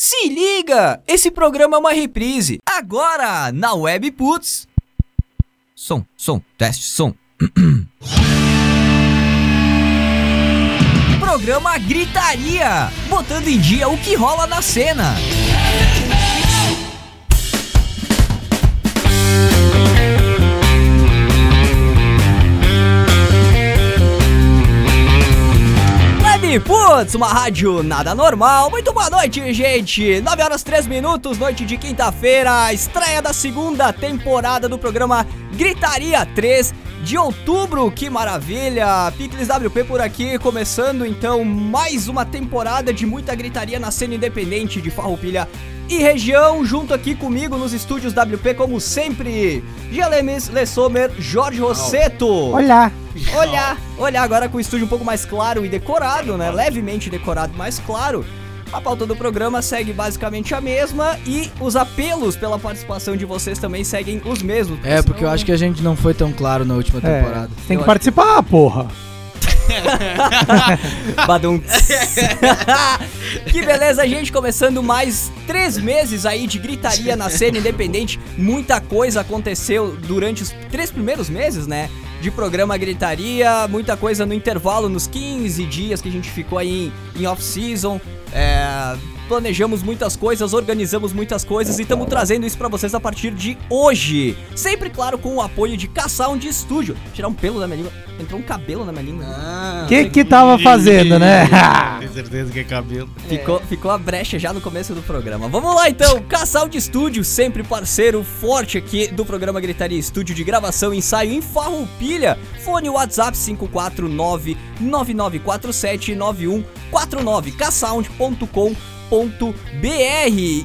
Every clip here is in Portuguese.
Se liga! Esse programa é uma reprise. Agora, na Web Putz. Som, som, teste, som. programa Gritaria, botando em dia o que rola na cena. Putz, uma rádio nada normal. Muito boa noite, gente. 9 horas 3 minutos, noite de quinta-feira, estreia da segunda temporada do programa Gritaria 3 de outubro. Que maravilha! Picles WP por aqui, começando então mais uma temporada de muita gritaria na cena independente de Farroupilha e região, junto aqui comigo nos estúdios WP, como sempre, Gelemes, Lessomer, Jorge Rosseto. Olá. Olha, olha agora com o estúdio um pouco mais claro e decorado, né? Levemente decorado, mais claro. A pauta do programa segue basicamente a mesma e os apelos pela participação de vocês também seguem os mesmos. É, porque eu acho que a gente não foi tão claro na última É, temporada. tem Eu que participar, porra. Badum. que beleza, gente. Começando mais três meses aí de gritaria na cena independente. Muita coisa aconteceu durante os três primeiros meses, né? De programa Gritaria, muita coisa no intervalo, nos 15 dias que a gente ficou aí em, em off-season. É, planejamos muitas coisas, organizamos muitas coisas e estamos trazendo isso pra vocês a partir de hoje. Sempre, claro, com o apoio de K-Sound Studio. Tirar um pelo da minha língua. Entrou um cabelo na minha língua. Ah, O que que tava fazendo, né? Tenho certeza que é cabelo. Ficou, ficou a brecha já no começo do programa. Vamos lá então, Caçal de Estúdio, sempre parceiro forte aqui do programa Gritaria Estúdio de gravação ensaio em Farroupilha. Fone WhatsApp 549-9947-9149, ksound.com.br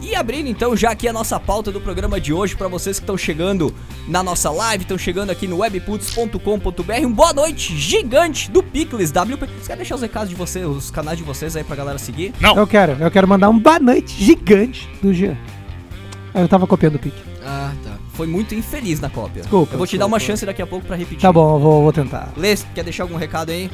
E abrindo então já aqui a nossa pauta do programa de hoje para vocês que estão chegando na nossa live, estão chegando aqui no webputs.com.br. Um boa noite gigante do Picles WP. Você quer deixar os recados de vocês, os canais de vocês aí pra galera seguir? Não. Eu quero, eu quero mandar um boa noite gigante do Jean. Eu tava copiando o pique. ah, tá. foi muito infeliz na cópia. Desculpa, Eu vou te dar uma chance daqui a pouco pra repetir. Tá bom, eu vou, vou tentar. Lê, quer deixar algum recado aí?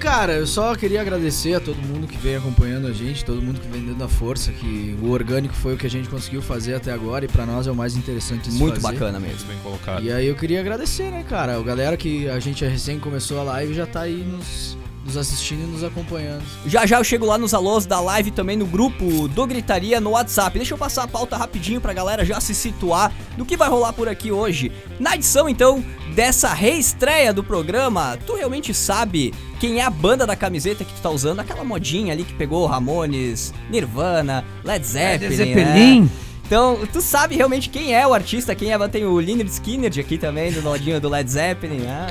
Cara, eu só queria agradecer a todo mundo que vem acompanhando a gente, todo mundo que vem dando a força, que o orgânico foi o que a gente conseguiu fazer até agora e pra nós é o mais interessante Muito fazer. bacana mesmo. Bem colocado. E aí eu queria agradecer, né, cara? A galera que a gente recém começou a live já tá aí nos, nos assistindo e nos acompanhando. Já já eu chego lá nos alôs da live também no grupo do Gritaria no WhatsApp. Deixa eu passar a pauta rapidinho pra galera já se situar do que vai rolar por aqui hoje. Na edição então dessa reestreia do programa, tu realmente sabe quem é a banda da camiseta que tu tá usando? Aquela modinha ali que pegou Ramones, Nirvana, Led Zeppelin. Led né? Zeppelin. Então, tu sabe realmente quem é o artista, quem é. Tem o Lynyrd Skynyrd aqui também, do lodinho do Led Zeppelin, né?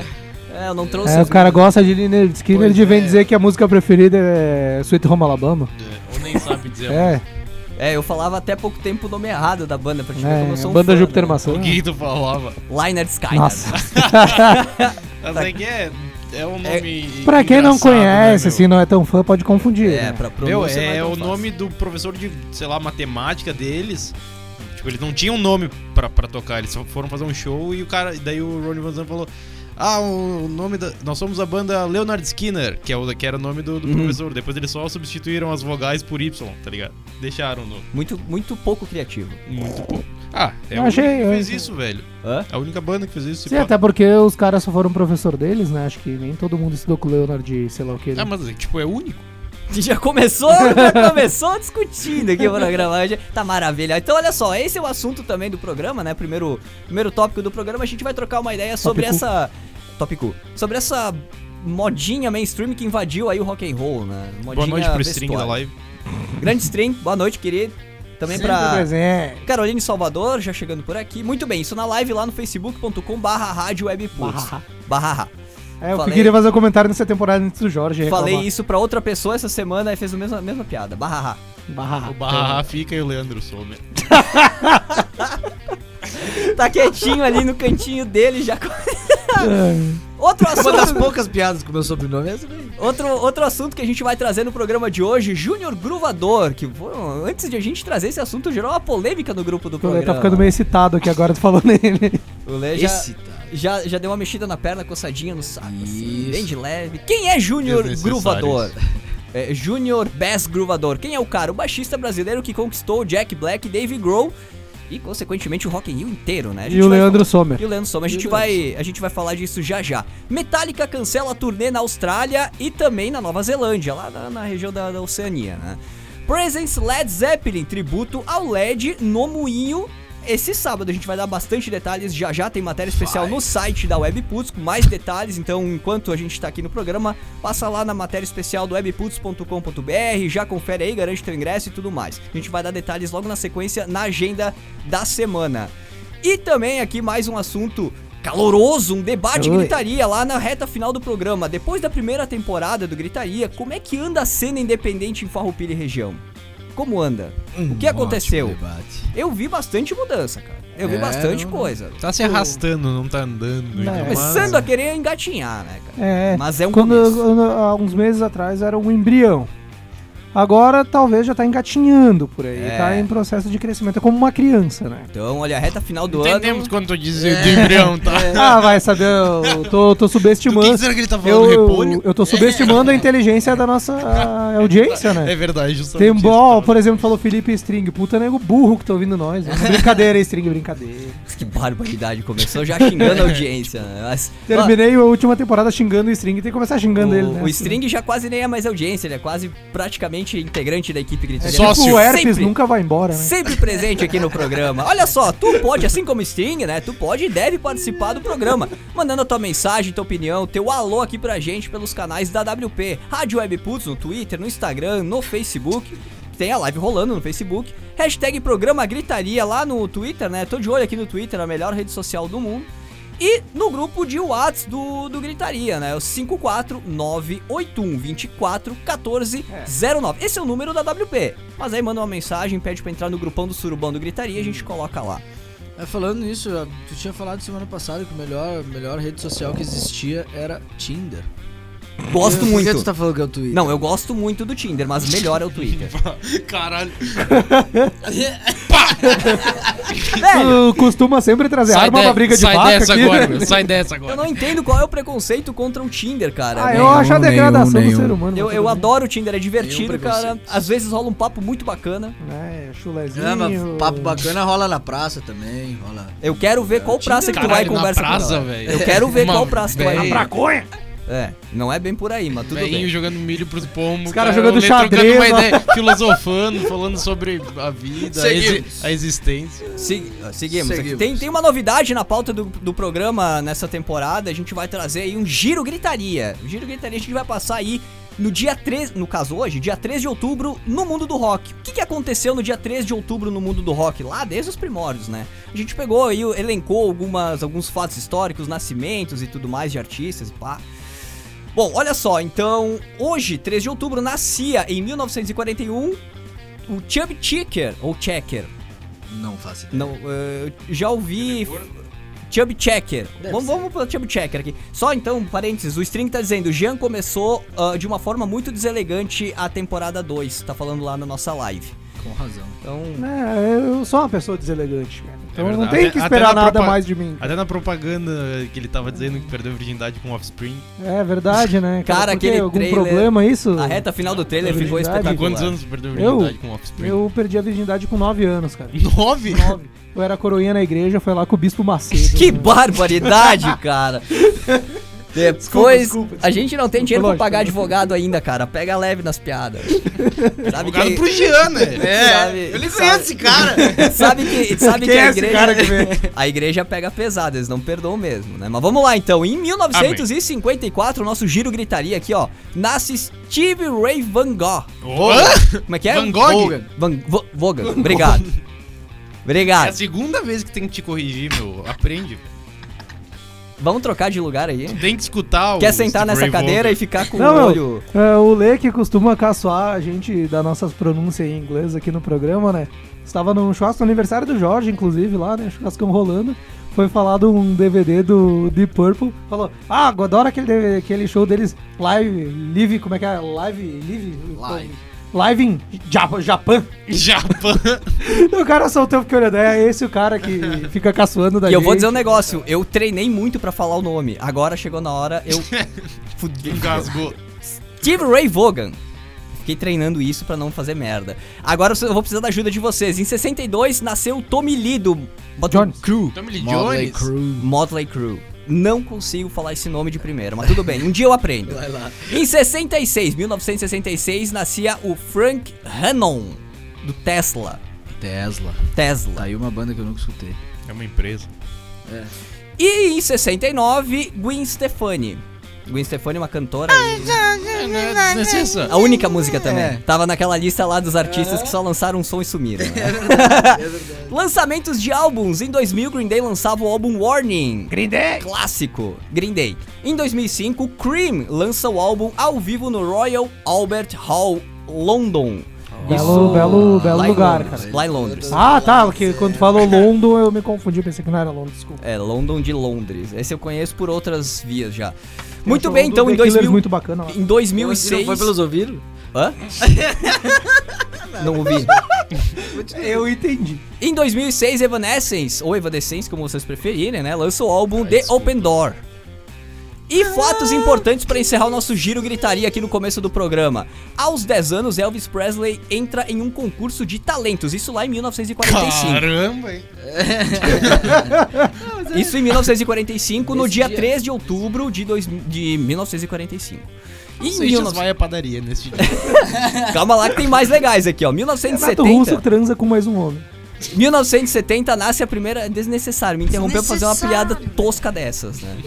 É, eu não trouxe. É, o cara gosta de Lynyrd Skinner Pois e vem é. dizer que a música preferida é Sweet Home Alabama. É, Ou nem sabe dizer. É, É, eu falava até pouco tempo o nome errado da banda, pra te ver como eu é sou um banda fã, Júpiter né? Maçã. O que tu falava? Lynyrd Skynyrd. Nossa, Mas é que é, é um nome. pra quem não né, conhece, meu? assim, não é tão fã, pode confundir. É, né? pra Meu, é, tão o fácil. nome do professor de, sei lá, matemática deles. Tipo, eles não tinham nome pra, pra tocar, eles só foram fazer um show e o cara. e Daí o Ronnie Van Zant falou. Ah, o nome da. Nós somos a banda Leonard Skinner, que, é o, que era o nome do, do Uhum. professor. Depois eles só substituíram as vogais por Y, tá ligado? Deixaram no. Muito, muito pouco criativo. Muito pouco. Ah, é Eu a única achei- que eu fez achei- isso, velho. Hã? É a única banda que fez isso. Sim, pá. até porque os caras só foram professor deles, né? Acho que nem todo mundo estudou com o Leonard, e sei lá o que. né? Ah, mas tipo, é único. Já começou, já começou discutindo aqui o programa. Já Tá maravilha. Então, olha só, esse é o assunto também do programa, né? Primeiro, primeiro tópico do programa, a gente vai trocar uma ideia sobre Tópico. essa. Tópico. Sobre essa modinha mainstream que invadiu aí o rock and roll, né? Modinha Boa noite pro string da live. Grande string, boa noite, querido. Também Sempre pra presente. Caroline Salvador, já chegando por aqui. Muito bem, isso na live lá no facebook.com barra rádio webputs. Barra. Barra. É, eu Falei- queria fazer um comentário nessa temporada antes do Jorge. Falei reclamar. isso pra outra pessoa essa semana e fez a mesma, a mesma piada. Barra. Barra. O Barra fica e o Leandro some. Tá quietinho ali no cantinho dele já. Outro Uma das assunto, poucas piadas com o meu sobrenome é outro, outro assunto que a gente vai trazer no programa de hoje, Júnior Gruvador, que pô, antes de a gente trazer esse assunto gerou uma polêmica no grupo do Ele programa. tá ficando meio excitado aqui agora, tu falou nele. O Lê já, tá. Já, já deu uma mexida na perna, coçadinha no saco, assim, bem de leve. Quem é Júnior. Gruvador? é, Junior Bass Groovador. Quem é o cara? O baixista brasileiro que conquistou o Jack Black e Dave Grohl e, consequentemente, o Rock in Rio inteiro, né? A E o Leandro falar- Sommer. E o Leandro Sommer. A gente, vai, a gente vai falar disso já já. Metallica cancela a turnê na Austrália e também na Nova Zelândia, lá na, na região da, da Oceania, né? Presence Led Zeppelin, tributo ao LED no Moinho. Esse sábado a gente vai dar bastante detalhes, já já tem matéria especial no site da Webputs com mais detalhes, então enquanto a gente tá aqui no programa, passa lá na matéria especial do webputs.com.br, já confere aí, garante teu ingresso e tudo mais. A gente vai dar detalhes logo na sequência na agenda da semana. E também aqui mais um assunto caloroso, um debate Oi. gritaria lá na reta final do programa. Depois da primeira temporada do Gritaria, como é que anda a cena independente em Farroupilha e região? Como anda? o que Um aconteceu? Eu vi bastante mudança, cara. Eu vi É, bastante não- coisa. Tá se arrastando, não tá andando. Não, ainda Começando a querer engatinhar, né, cara? É, Mas é um quando, começo. há uns meses atrás era um embrião. Agora talvez já tá engatinhando por aí, É. tá em processo de crescimento, é como uma criança, né? Então, olha, a reta final do Entendemos ano. quando tu diz do embrião, tá? Ah, vai saber, eu tô, tô Do que subestimando. será que ele tá falando? Eu, repolho? eu tô subestimando a inteligência da nossa audiência, né? É verdade, justamente. Tem bom, tá? por exemplo, falou Felipe String. Puta nego burro que tá ouvindo nós. né? Brincadeira, String, brincadeira. Que barbaridade, começou já xingando a audiência, né? Mas, ó, Terminei a última temporada xingando o String, tem que começar xingando o, ele, né? o String já quase nem é mais audiência, ele é quase praticamente integrante da equipe É gritaria. tipo Sócio. o herpes Sempre- nunca vai embora, né? Sempre presente aqui no programa. Olha só, tu pode, assim como o String, né? Tu pode e deve participar do programa, mandando a tua mensagem, tua opinião, teu alô aqui pra gente pelos canais da WP, Rádio Webputs no Twitter, no Instagram, no Facebook. Tem a live rolando no Facebook. Hashtag Programa Gritaria lá no Twitter, né? Tô de olho aqui no Twitter, a melhor rede social do mundo. E no grupo de Whats do, do Gritaria, né? O 54981241409. Esse é o número da WP. Mas aí manda uma mensagem, pede pra entrar no grupão do Surubão do Gritaria e a gente coloca lá. É, falando nisso, tu tinha falado semana passada que a melhor, melhor rede social que existia era Tinder. Gosto Por que muito. tu tá falando que é o Twitter? Não, eu gosto muito do Tinder, mas melhor é o Twitter. Caralho. Velho, Tu costuma sempre trazer Sai, arma de- pra briga de sai vaca dessa aqui. agora, meu. Sai dessa eu agora. não entendo qual é o preconceito contra o Tinder, cara. Ah, eu acho a Nenhum, degradação nenhum. do ser humano. Eu, eu adoro o Tinder, é divertido, Nenhum cara. preconceito. Às vezes rola um papo muito bacana. É, chulezinho. É, mas papo bacana rola na praça também, rola. Eu quero ver qual praça que tu vai e Caralho, na conversa com praça, ela. velho. Eu quero ver qual praça tu vai. velha. Braconha! É, não é bem por aí, mas tudo Velhinho bem. jogando milho pros pombos. Os caras cara, jogando Lê trocando xadrez uma ideia, filosofando, falando sobre a vida, a, exi- a existência. Ah, seguimos. Seguimos. Tem, tem uma novidade na pauta do, do programa nessa temporada. A gente vai trazer aí um giro gritaria. O giro gritaria a gente vai passar aí no dia 3, no caso hoje, dia 3 de outubro, no mundo do rock. O que, que aconteceu no dia 3 de outubro no mundo do rock? Lá desde os primórdios, né? A gente pegou aí, elencou algumas, alguns fatos históricos, nascimentos e tudo mais de artistas e pá. Bom, olha só, então, hoje, 3 de outubro, nascia em 1941 o Chubby Checker, ou Checker, Não faço ideia. não, eh, já ouvi. Chubby Checker. Deve Vamos, ser. vamos pro Chubby Checker aqui. Só então, parênteses, o string tá dizendo: Jean começou ah, de uma forma muito deselegante a temporada 2. Tá falando lá na nossa live. Com razão. Então. É, eu sou uma pessoa deselegante, cara. Então É não tem que esperar nada mais de mim. Até na propaganda que ele tava dizendo que perdeu a virgindade com Offspring. É verdade, né? Cara, quê? aquele algum trailer- problema isso? A reta final do trailer ficou espetacular. Com quantos anos perdeu a Eu? virgindade com Offspring? Eu perdi a virgindade com 9 anos, cara. Nove? 9. Eu era coroinha na igreja, foi lá com o Bispo Macedo. Que barbaridade, cara! Depois, desculpa, a gente não tem dinheiro pra pagar né? advogado ainda, cara. Pega leve nas piadas. Sabe Jogado que, pro Jean, né? É, eu nem sabe- conheço esse cara. sabe que, sabe Quem que é a igreja, cara que vem? a igreja pega pesado, eles não perdoam mesmo, né? Mas vamos lá então. Em 1954, o nosso giro gritaria aqui, ó, nasce Steve Ray Van Gogh. Hã? Como é que é? Van Gogh? Vogan. Van Vo- Vogan. Obrigado. É a Obrigado. segunda vez que tem que te corrigir, meu. Aprende. Vamos trocar de lugar aí. Tem que escutar o Quer sentar Steve nessa Ray cadeira e ficar com Não, o olho. é, o Lê que costuma caçoar a gente das nossas pronúncias em inglês aqui no programa, né? Estava num churrasco no aniversário do Jorge, inclusive, lá, né? Churrascão rolando. Foi falado um DVD do Deep Purple. Falou, ah, adoro aquele, DVD aquele show deles, Live, Live, como é que é? Live, Live? Live. Live em Jap- Japão. Japão. o cara soltou porque olha, é esse o cara que fica caçoando da E gente. eu vou dizer um negócio, eu treinei muito pra falar o nome. Agora chegou na hora, eu fudi. Engasgou. Steve Ray Vaughan fiquei treinando isso pra não fazer merda. Agora eu vou precisar da ajuda de vocês. Em 62 nasceu Tommy Lee do Motley Jones. Crue. Tommy Lee Motley Jones. Crue. Motley Crue. Não consigo falar esse nome de primeiro, mas tudo bem, um dia eu aprendo. Vai lá. Em 66, 1966, nascia o Frank Hannon, do Tesla. Tesla. Tá Tesla. aí uma banda que eu nunca escutei. É uma empresa. E em 69, Gwen Stefani. Gwen Stefani é uma cantora. e- A única música também. É. Tava naquela lista lá dos artistas que só lançaram um som e sumiram. né? Lançamentos de álbuns. Em 2000, Green Day lançava o álbum Warning. Green Day. Clássico. Green Day. Em 2005, Cream lança o álbum ao vivo no Royal Albert Hall, London. Belo, belo, belo lá em lugar, Londres, cara. Lá em Londres. Ah, tá, porque quando falou London eu me confundi, pensei que não era London, desculpa. É, London de Londres. Esse eu conheço por outras vias já. Muito bem, então em The Killers 2000, muito bacana lá. em 2006... Não foi pelos ouvidos? Hã? Não ouvi. Eu entendi. Em 2006, Evanescence, ou Evanescence, como vocês preferirem, né? Lança o álbum The Open Door. E fatos importantes para encerrar o nosso giro gritaria aqui no começo do programa. Aos 10 anos, Elvis Presley entra em um concurso de talentos, isso lá em 1945. Caramba, hein? Isso em 1945, no dia dia. 3 de outubro de, dois, de 1945. E Seixas 19... vai à padaria nesse dia. Calma lá que tem mais legais aqui, ó. Renato Russo 1970, transa com mais um homem. 1970 nasce a primeira... É desnecessário, me interrompeu pra fazer uma piada tosca dessas, né?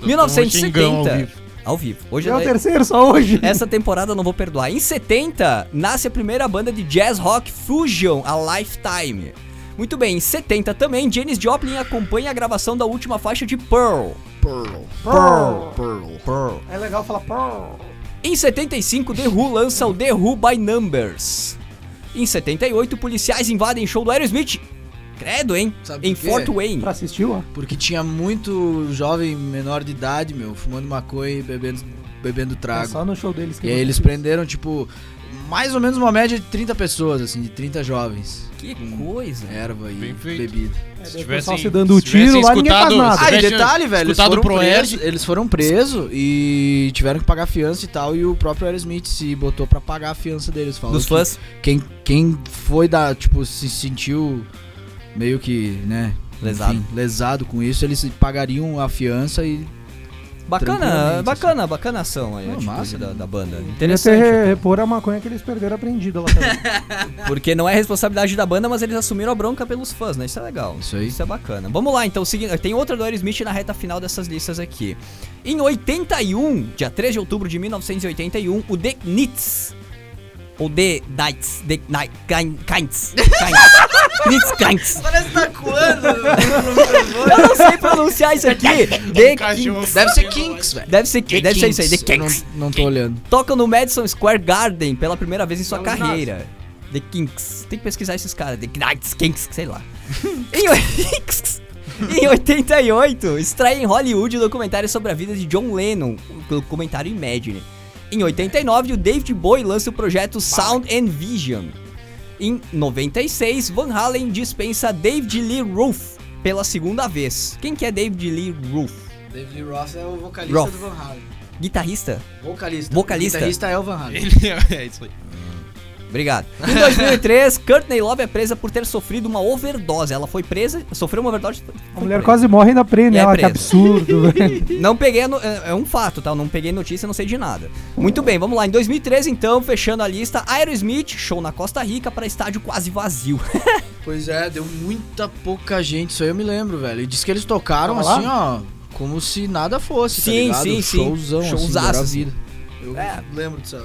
Tomou um xingão ao 1970... vivo. Ao vivo. Hoje é o é- terceiro só hoje. essa temporada eu não vou perdoar. Em 70, nasce a primeira banda de jazz rock Fusion, a Lifetime. Muito bem, em 70 também, Janis Joplin acompanha a gravação da última faixa de Pearl. Pearl. Pearl. Pearl. Pearl. É legal falar Pearl. Em 75, The Who lança o The Who by Numbers. Em 78, policiais invadem show do Aerosmith. Credo, hein? Sabe em? Fort Wayne. Pra assistir, ó. Porque tinha muito jovem menor de idade, meu, fumando maconha e bebendo, bebendo É trago. só no show deles que E aí eles prenderam, tipo, mais ou menos uma média de 30 pessoas, assim, de 30 jovens. Que coisa. Erva e Bem feito. bebida. É, Se tivessem- pessoal se dando o se tivessem tiro lá, ninguém faz escutado- nada. se Ah, e tivessem detalhe, velho, eles escutado foram, pro presos, Erd. eles foram presos e tiveram que pagar fiança e tal, e o próprio Aerosmith se botou pra pagar a fiança deles. Falou Dos que fãs. Quem, quem foi da, tipo, se sentiu meio que, né, Lesado. enfim, lesado com isso, eles pagariam a fiança e Bacana, bacana, bacana ação aí, a massa, da, da banda. Interessante. repor a maconha que eles perderam aprendida lá também. Porque não é responsabilidade da banda, mas eles assumiram a bronca pelos fãs, né? Isso é legal. Isso aí. Isso é bacana. Vamos lá, então, seguindo. Tem outra do Aerosmith na reta final dessas listas aqui. Em 81, dia 3 de outubro de 1981, o The Knits. Ou The Knights. The Knight. Kinds. Kinds. Parece que tá coando. Eu não sei pronunciar isso aqui. The cachorro. Kinks. Deve ser Kinks, velho. Deve ser, deve ser isso aí, The Kinks. Não, não tô olhando. Tocam no Madison Square Garden pela primeira vez em sua É carreira. The Kinks. Tem que pesquisar esses caras. The Knights, Kinks, sei lá. em, em 88, estreia em Hollywood o documentário sobre a vida de John Lennon, o documentário Imagine. Em 89, o David Bowie lança o projeto Sound and Vision. Em 96, Van Halen dispensa David Lee Roth pela segunda vez. Quem que é David Lee Roth? David Roth é o vocalista Roth. do Van Halen. Guitarrista? Vocalista. Vocalista. O guitarrista é o Van Halen. Ele é isso aí. Obrigado. Em 2003, Courtney Love é presa por ter sofrido uma overdose. Ela foi presa, sofreu uma overdose. A mulher presa. quase morre na prenda, é ela, que absurdo, velho. Não peguei, a no- é é um fato, tá? Eu não peguei notícia, não sei de nada. Muito bem, vamos lá. Em 2013, então, fechando a lista, Aerosmith, show na Costa Rica para estádio quase vazio. Pois é, deu muita pouca gente, isso aí eu me lembro, velho. E diz que eles tocaram assim, ó, como se nada fosse, tá Sim, ligado? sim, sim. Showzão, Showzaço, assim, era assim. Eu É. lembro disso.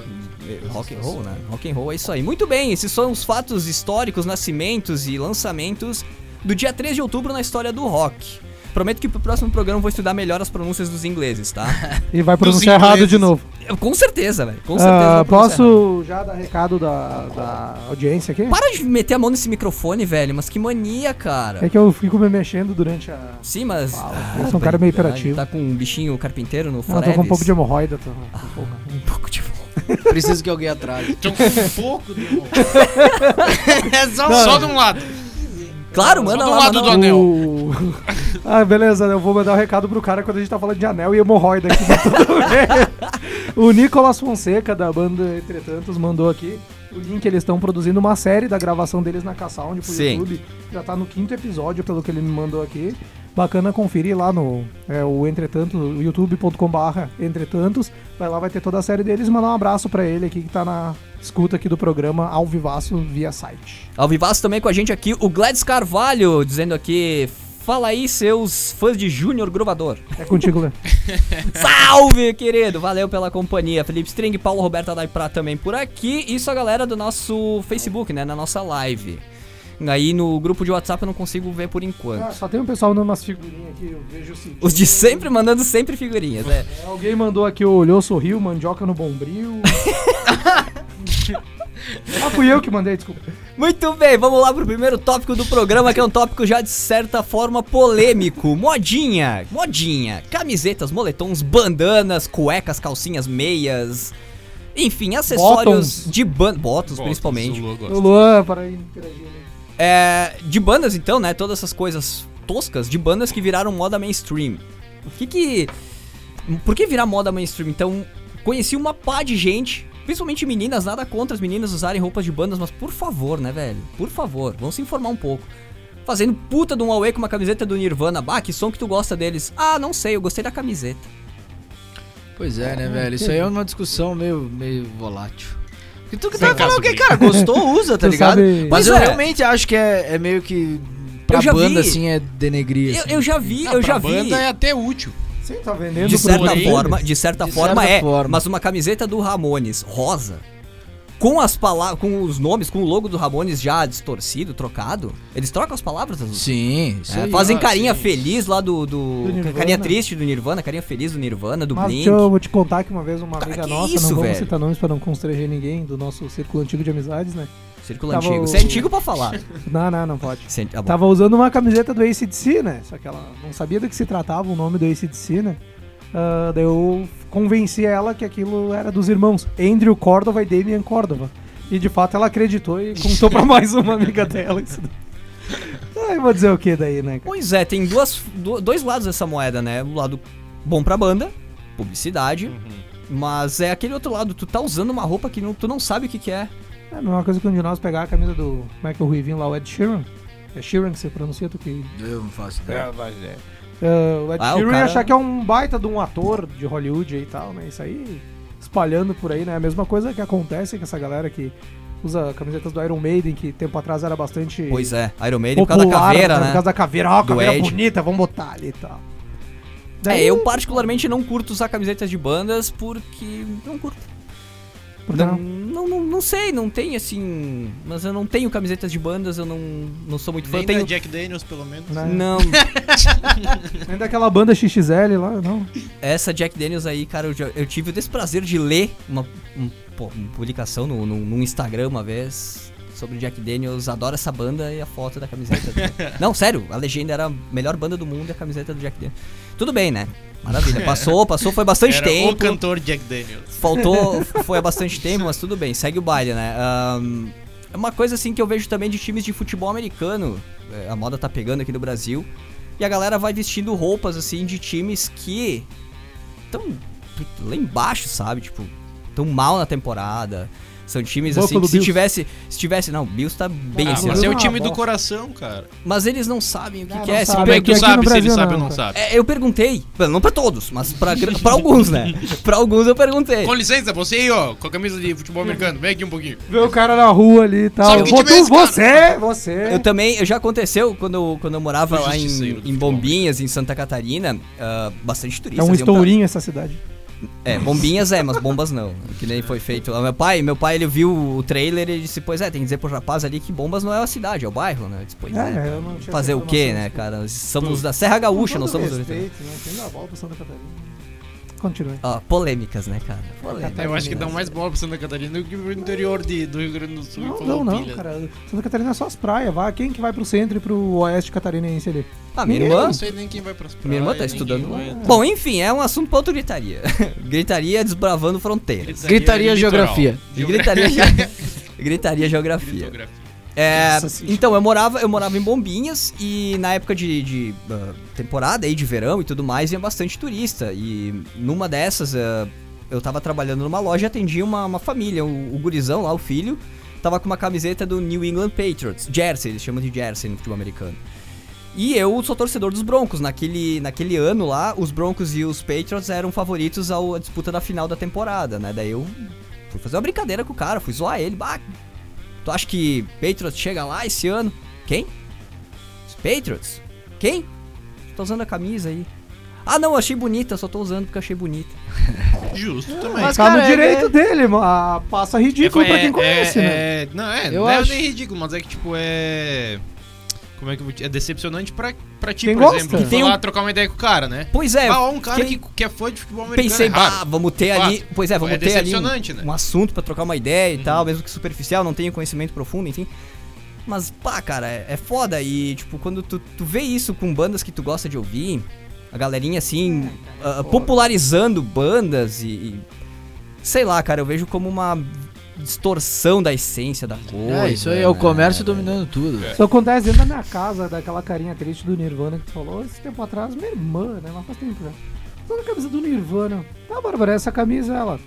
Rock and roll, né? Rock and roll é isso aí. Muito bem, esses são os fatos históricos, nascimentos e lançamentos do dia 3 de outubro na história do rock. Prometo que pro próximo programa eu vou estudar melhor as pronúncias dos ingleses, tá? E vai pronunciar errado de novo. Com certeza, velho. Com certeza. Ah, pronunciar errado. posso já dar recado da, da audiência aqui? Para de meter a mão nesse microfone, velho. Mas que mania, cara. É que eu fico me mexendo durante a. Sim, mas. Fala, eu sou um cara meio hiperativo. Tá com um bichinho carpinteiro no Não, eu tô com um pouco de hemorroida. Tô... Um pouco de. Preciso que alguém atrás. Então, um pouco de é só Só de um lado. Claro, Só manda do lá, lado manda do anel. O- ah, beleza, eu vou mandar um recado pro cara quando a gente tá falando de anel e hemorroida aqui. tá tudo bem. O Nicolas Fonseca, da banda Entretantos, mandou aqui o link. Eles estão produzindo uma série da gravação deles na K-Sound pro Sim. YouTube. Já tá no quinto episódio, pelo que ele me mandou aqui. Bacana conferir lá no é, o Entretantos, o youtube.com.br Entretantos. Vai lá, vai ter toda a série deles. Mandar um abraço pra ele aqui que tá na escuta aqui do programa ao vivaço via site. Ao vivaço também com a gente aqui, o Gladys Carvalho, dizendo aqui... Fala aí, seus fãs de Júnior Grovador. É contigo, Lê. Salve, querido! Valeu pela companhia. Felipe String, Paulo Roberto Adaipra também por aqui. Isso a galera do nosso Facebook, né? Na nossa live. Aí no grupo de WhatsApp eu não consigo ver por Ah, enquanto. só tem um pessoal dando umas figurinhas aqui, eu vejo o seguinte. Os de sempre mandando sempre figurinhas, né? É, Alguém mandou aqui, olhou, sorriu, mandioca no bombril. ah, fui eu que mandei, desculpa. Muito bem, vamos lá pro primeiro tópico do programa, que é um tópico já de certa forma polêmico. Modinha, modinha, camisetas, moletons, bandanas, cuecas, calcinhas, meias. Enfim, acessórios Bottoms. de banda. Botos, principalmente. o Luan, para aí interagir. né? É, de bandas então, né? Todas essas coisas toscas de bandas que viraram moda mainstream. O que que. Por que virar moda mainstream? Então, conheci uma pá de gente, principalmente meninas, nada contra as meninas usarem roupas de bandas, mas por favor, né, velho? Por favor, vamos se informar um pouco. Fazendo puta de um Huawei com uma camiseta do Nirvana. Bah, que som que tu gosta deles? Ah, não sei, eu gostei da camiseta. Pois é, né, velho? Isso aí é uma discussão meio, meio volátil. Porque tu que Sem tá falando que, cara, gostou, usa, tá ligado? sabe- Mas Pois eu é. realmente acho que é, é meio que. Pra Eu já banda, vi. assim, é denegrir. Eu, assim. eu já vi, Ah, eu pra já vi. banda é até útil. Sim, tá vendendo De certa porém. forma, de certa De forma certa é, forma. mas uma camiseta do Ramones rosa, com as palavras, com os nomes, com o logo do Ramones já distorcido, trocado, eles trocam as palavras. as- Sim, isso é, fazem carinha sim. feliz lá do, do, Do carinha triste do Nirvana, carinha feliz do Nirvana, do Mas Blink. deixa eu vou te contar que uma vez uma Cara, amiga nossa, isso, não vamos velho? citar nomes pra não constranger ninguém do nosso círculo antigo de amizades, né? Círculo Tava antigo. Isso é antigo pra falar. Não, não, não pode. Isso é- bom. Tava usando uma camiseta do ACDC, né? Só que ela não sabia do que se tratava o nome do ACDC, né? Ah, daí eu convenci ela que aquilo era dos irmãos Andrew Cordova e Damian Cordova. E de fato ela acreditou e contou pra mais uma amiga dela. Isso daí. Ai, vou dizer o que daí, né? cara? Pois é, tem duas, do- dois lados dessa moeda, né? O lado bom pra banda, publicidade, mas é aquele outro lado, tu tá usando uma roupa que não- tu não sabe o que que é. É a mesma coisa que um de nós pegar a camisa do. Como é que é o Ruivinho lá, o Ed Sheeran? É Sheeran que você pronuncia, tu que. Eu não faço ideia. Ah, o Ed Ah, o Sheeran cara- achar que é um baita de um ator de Hollywood aí e tal, né? Isso aí espalhando por aí, né? A mesma coisa que acontece com essa galera que usa camisetas do Iron Maiden, que tempo atrás era bastante Pois é, Iron Maiden por causa da popular, caveira, Por né? causa da caveira, ó, Do caveira Ed. bonita, vamos botar ali e tal. É, Daí- eu particularmente não curto usar camisetas de bandas porque não curto. Por Não, não? não, não, não sei, não tem assim. Mas eu não tenho camisetas de bandas, eu não, não sou muito fã. Nem Eu tenho. da Jack Daniels, pelo menos. Né? Não, Nem daquela banda XXL lá, não. essa Jack Daniels aí, cara, eu, já- eu tive o desprazer de ler uma, um- pô, uma publicação no, no, no Instagram uma vez sobre Jack Daniels, adoro essa banda e a foto da camiseta. do- não, sério, a legenda era a melhor banda do mundo e a camiseta do Jack Daniels. Tudo bem, né? Maravilha, passou, passou, foi bastante Era tempo. o cantor Jack Daniels. Faltou, foi há bastante tempo, mas tudo bem, segue o baile, né? Ahn, é uma coisa assim que eu vejo também de times de futebol americano. é, A moda tá pegando aqui no Brasil. E a galera vai vestindo roupas assim de times que estão lá embaixo, sabe? Tipo, tão mal na temporada. São times assim se Bills. tivesse, se tivesse, não, Bills tá bem Ah, assim, mas é o uma time do coração, cara. mas eles não sabem o que, Ah, que não é. Sabe. Como é que tu sabe se ele Brasil sabe ou não, sabe? É, eu perguntei, não pra todos, mas pra, pra alguns, né? Pra alguns eu perguntei. Com licença, você aí, ó, com a camisa de futebol americano. Vem aqui um pouquinho. Vê o cara na rua ali e tal. É esse, tu, você, você. Eu também, já aconteceu quando, eu- quando eu morava lá em, em. Bombinhas, em Santa Catarina, ah, bastante É turistas. um iam pra- estourinho essa cidade. É, bombinhas é, mas bombas não. Que nem foi feito. Meu pai, meu pai, ele viu o trailer e disse, pois é, tem que dizer pro rapaz ali que bombas não é a cidade, é o bairro, né? Eu disse, pois é. É, eu Fazer o quê, né, cara? Nós somos da Serra Gaúcha, não somos do respeito, né? Tem da volta Santa Catarina. Continue. Ó, polêmicas, né, cara? Polêmicas. Eu acho que dão mais bola pra Santa Catarina do que pro interior de, do Rio Grande do Sul. Não, não, não, cara. Santa Catarina é só as praias. Vai. Quem que vai pro centro e pro oeste catarinense ali? Ah, minha Ninguém, Eu irmã. não sei nem quem vai pras praias. Minha irmã tá estudando vai. Bom, enfim, é um assunto pra outra gritaria. gritaria desbravando fronteiras. Gritaria litoral. geografia. Gritaria, gritaria geografia. É, então, eu morava, eu morava em Bombinhas e na época de, de, ah, temporada aí de verão e tudo mais, ia bastante turista. E numa dessas, ah, eu tava trabalhando numa loja e atendi uma, uma família, o, o gurizão lá, o filho, tava com uma camiseta do New England Patriots, Jersey, eles chamam de Jersey no futebol americano. E eu sou torcedor dos Broncos. Naquele, naquele ano lá, os Broncos e os Patriots eram favoritos ao- à disputa da final da temporada, né? Daí eu fui fazer uma brincadeira com o cara, fui zoar ele. Bah, tu acha que Patriots chega lá esse ano? Quem? Os Patriots? Quem? Tô usando a camisa aí. Ah, não, eu achei bonita, só tô usando porque achei bonita. Justo também. Mas, Tá cara, no é- direito dele, mano. Passa ridículo pra quem conhece, é, né? é- não, é, Eu não é acho- nem ridículo, mas é que, tipo, é. Como é que eu vou te... É decepcionante pra, pra ti, Quem por gosta. exemplo, Que tem um- lá trocar uma ideia com o cara, né? Pois é, ah, ó, um cara fiquei- que, que é fã de futebol americano. Pensei, é ah, vamos ter ali. Pois é, vamos É ter ali um, né? um assunto pra trocar uma ideia e Uhum. tal, mesmo que superficial, não tenha conhecimento profundo, enfim. Mas, pá, cara, é, é foda. E, tipo, quando tu, tu vê isso com bandas que tu gosta de ouvir, a galerinha assim, ah, popularizando bandas e, e- Sei lá, cara, eu vejo como uma distorção da essência da coisa. É, isso aí é o né, comércio dominando tudo. É. Isso acontece dentro da minha casa, daquela carinha triste do Nirvana que tu falou esse tempo atrás. Minha irmã, né? Ela faz tempo já. A camisa do Nirvana. Tá, Bárbara, essa camisa, ela.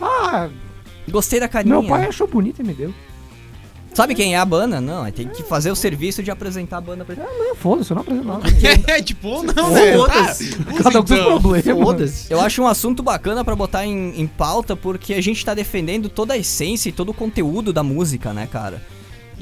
Ah, Gostei da carinha. meu pai achou bonita e me deu. Sabe quem é a banda? Não, tem que fazer o serviço de apresentar a banda pra ele. Ah, não, foda-se, eu não apresento nada. É, tipo, não, né? Foda-se. Tá, Cada um com então. Foda-se. Eu acho um assunto bacana pra botar em, em pauta porque a gente tá defendendo toda a essência e todo o conteúdo da música, né, cara?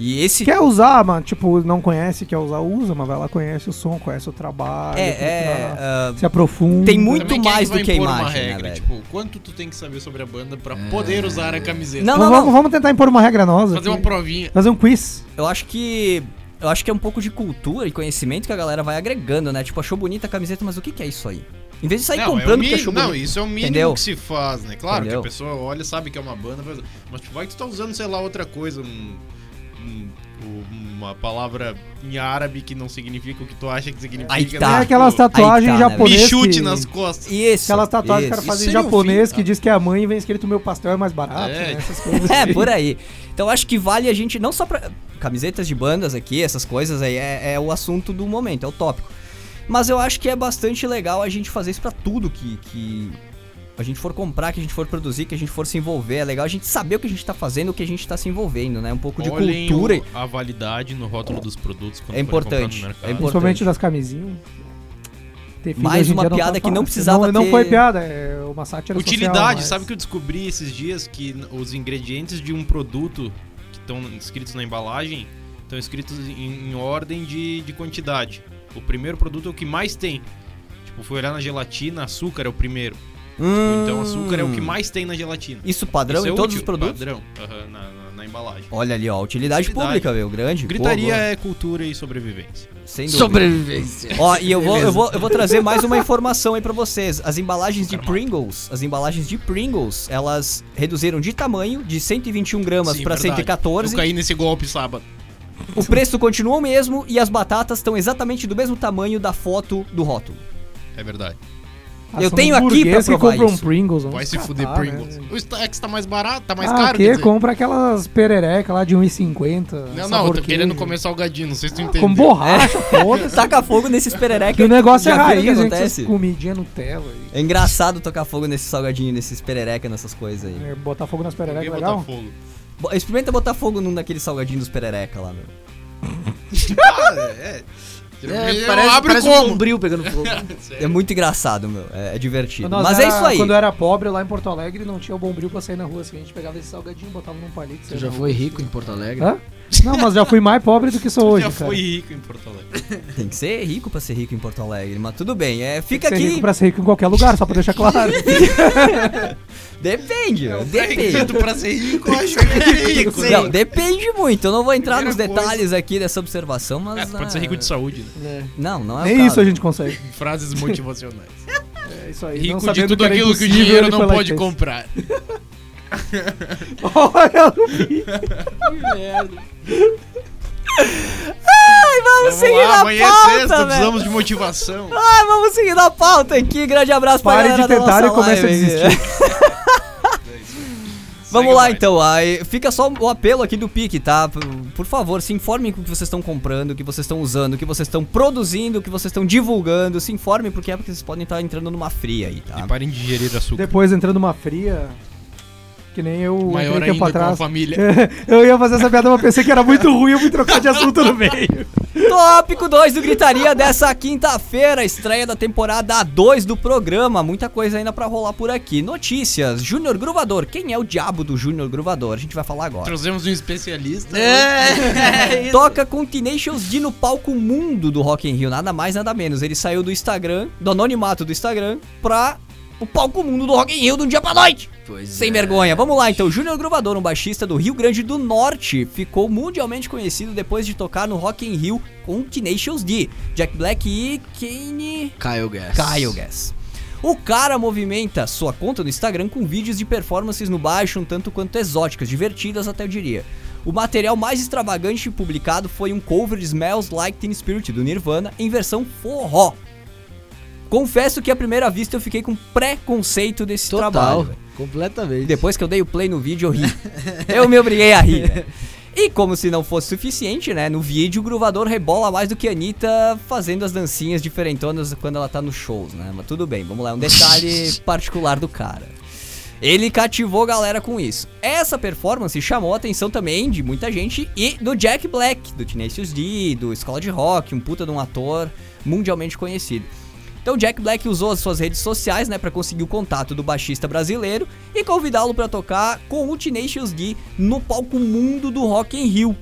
E esse. Quer usar, mano, tipo, não conhece, quer usar, usa, mas vai lá, conhece o som, conhece o trabalho. É, é. pra- ah, se aprofunda. tem muito Também mais vai do que a impor uma imagem, né, regra, velho? Tipo, quanto tu tem que saber sobre a banda pra É. poder usar a camiseta? Não, Vamos, vamos- vamos tentar impor uma regra nossa. Fazer uma aqui. provinha. Fazer um quiz. eu acho que. Eu acho que é um pouco de cultura e conhecimento que a galera vai agregando, né? Tipo, achou bonita a camiseta, mas o que, que é isso aí? Em vez de sair Não, é o comprando porque mínimo- achou não, bonito. isso é o mínimo Entendeu? que se faz, né? Claro Entendeu? que a pessoa olha, sabe que é uma banda, mas, mas tipo, vai que tu tá usando, sei lá, outra coisa, um- uma palavra em árabe que não significa o que tu acha que significa. Aí que né? tá. é aquelas tá, tatuagens né, japonesas. Me chute que- nas costas. Isso. Aquelas tatuagens que o cara isso. faz em Isso japonês fim, que tá? diz que é a mãe e vem escrito meu pastel é mais barato, É. né? Essas coisas. É, assim. por aí. Então acho que vale a gente, não só pra. Camisetas de bandas aqui, essas coisas aí, é, é o assunto do momento, é o tópico. Mas eu acho que é bastante legal a gente fazer isso pra tudo que, que a gente for comprar, que a gente for produzir, que a gente for se envolver. É legal a gente saber o que a gente tá fazendo, o que a gente tá se envolvendo, né? Um pouco de Olhem cultura. o- a validade no rótulo dos produtos quando É importante, é importante. Principalmente das camisinhas. Ter filho Mais uma não piada tá que não precisava não, Não ter- foi piada, é uma sátira Utilidade, social, mas- sabe que eu descobri esses dias que os ingredientes de um produto que estão escritos na embalagem estão escritos em, em ordem de, de quantidade. O primeiro produto é o que mais tem. Tipo, fui olhar na gelatina, açúcar é o primeiro. Hum, Então açúcar é o que mais tem na gelatina. Isso padrão Isso é em todos útil, os produtos? Padrão, aham, na, na- na embalagem. Olha ali, ó, utilidade, Utilidade. pública, meu, grande. Gritaria Boa, boa. é cultura e sobrevivência. Sem dúvida. Sobrevivência. Ó, e eu vou, eu, vou, eu vou trazer mais uma informação aí pra vocês. As embalagens de Pringles, as embalagens de Pringles, elas reduziram de tamanho de 121 gramas Sim, pra verdade. 114. Eu caí nesse golpe sábado. O preço continua o mesmo e as batatas estão exatamente do mesmo tamanho da foto do rótulo. É verdade. Ah, Eu tenho aqui pra que provar compram isso. Pringles. vamos Vai se catar, fuder né? Pringles. O Stax tá mais barato, tá mais ah, caro, que compra aquelas pererecas lá de 1,50. Não, não, eu tô querendo comer salgadinho, não sei se tu entendeu. Com borracha, foda-se. Taca fogo nesses perereca. Que o negócio é que raiz, gente. acontece? Essas comidinhas Nutella. e- É engraçado tocar fogo nesses salgadinhos, nesses perereca, nessas coisas aí. é, Botar fogo nas pererecas é botar legal? fogo. Experimenta botar fogo num daqueles salgadinhos dos perereca lá, meu. Ah, é. É, Eu parece abro parece um como? bombril pegando fogo. É muito engraçado, meu. É, é divertido. Quando Mas é era- isso aí. Quando eu era pobre lá em Porto Alegre, não tinha o bombril pra sair na rua. Assim, a gente pegava esse salgadinho, botava num palito. Saía já foi rico em. Porto Alegre? Hã? Não, mas já fui mais pobre do que sou hoje, Já cara. foi rico em Porto Alegre. Tem que ser rico pra ser rico em Porto Alegre. Mas tudo bem. É, Tem fica que ser rico aqui. pra ser rico em qualquer lugar, só pra deixar claro. Depende, meu. Depende. Requisito pra ser rico, eu acho que é rico. Não, depende muito. Eu não vou entrar nos Primeira detalhes aqui dessa observação, mas. É, tu pode ser ah, rico de saúde, né? Não, não é o Nem caso. isso a gente consegue. Frases motivacionais. É isso aí. não Rico de tudo aquilo que o dinheiro não pode comprar. Olha, eu vi. Ai, vamos, Vamos seguir lá, na amanhã é pauta, sexta, velho. precisamos de motivação. Ai, vamos seguir na pauta aqui. Grande abraço pra Pare galera de da tentar nossa e comece a desistir. Vamos Segue lá mais. então, aí fica só o apelo aqui do Pique, tá? Por, favor, se informem com o que vocês estão comprando, o que vocês estão usando, o que vocês estão produzindo, o que vocês estão divulgando. Se informem porque é porque vocês podem estar entrando numa fria aí, tá? E parem de digerir açúcar. Depois entrando numa fria. Que nem eu Maior ainda com a atrás. família. eu ia fazer essa piada, mas pensei que era muito ruim, eu fui trocar de assunto no meio. Tópico 2 do Gritaria dessa quinta-feira, estreia da temporada 2 do programa. Muita coisa ainda pra rolar por aqui. Notícias: Júnior Gruvador. Quem é o diabo do Júnior Gruvador? A gente vai falar agora. Trouxemos um especialista. É, Toca com Tenacious D no palco mundo do Rock in Rio, nada mais, nada menos. Ele saiu do Instagram, do anonimato do Instagram, pra o palco mundo do Rock in Rio de um dia pra noite. Pois Sem é. vergonha. Vamos lá então. Júnior Gruvador, um baixista do Rio Grande do Norte, ficou mundialmente conhecido depois de tocar no Rock in Rio com Tenacious D, Jack Black e Kanye Kyle Gass. Kyle Gass. O cara movimenta sua conta no Instagram com vídeos de performances no baixo, um tanto quanto exóticas, divertidas até eu diria. O material mais extravagante publicado foi um cover de Smells Like Teen Spirit do Nirvana em versão forró. Confesso que à primeira vista eu fiquei com preconceito desse Total. trabalho. Completamente. Depois que eu dei o play no vídeo, eu ri. eu me obriguei a rir. né? E como se não fosse suficiente, né? No vídeo, o gruvador rebola mais do que a Anitta fazendo as dancinhas diferentonas quando ela tá nos shows, né? Mas tudo bem, vamos lá. É um detalhe particular do cara. Ele cativou a galera com isso. Essa performance chamou a atenção também de muita gente e do Jack Black, do Tenacious D, do Escola de Rock, um puta de um ator mundialmente conhecido. Então Jack Black usou as suas redes sociais, né, para conseguir o contato do baixista brasileiro e convidá-lo para tocar com o Tenacious D no palco mundo do Rock in Rio.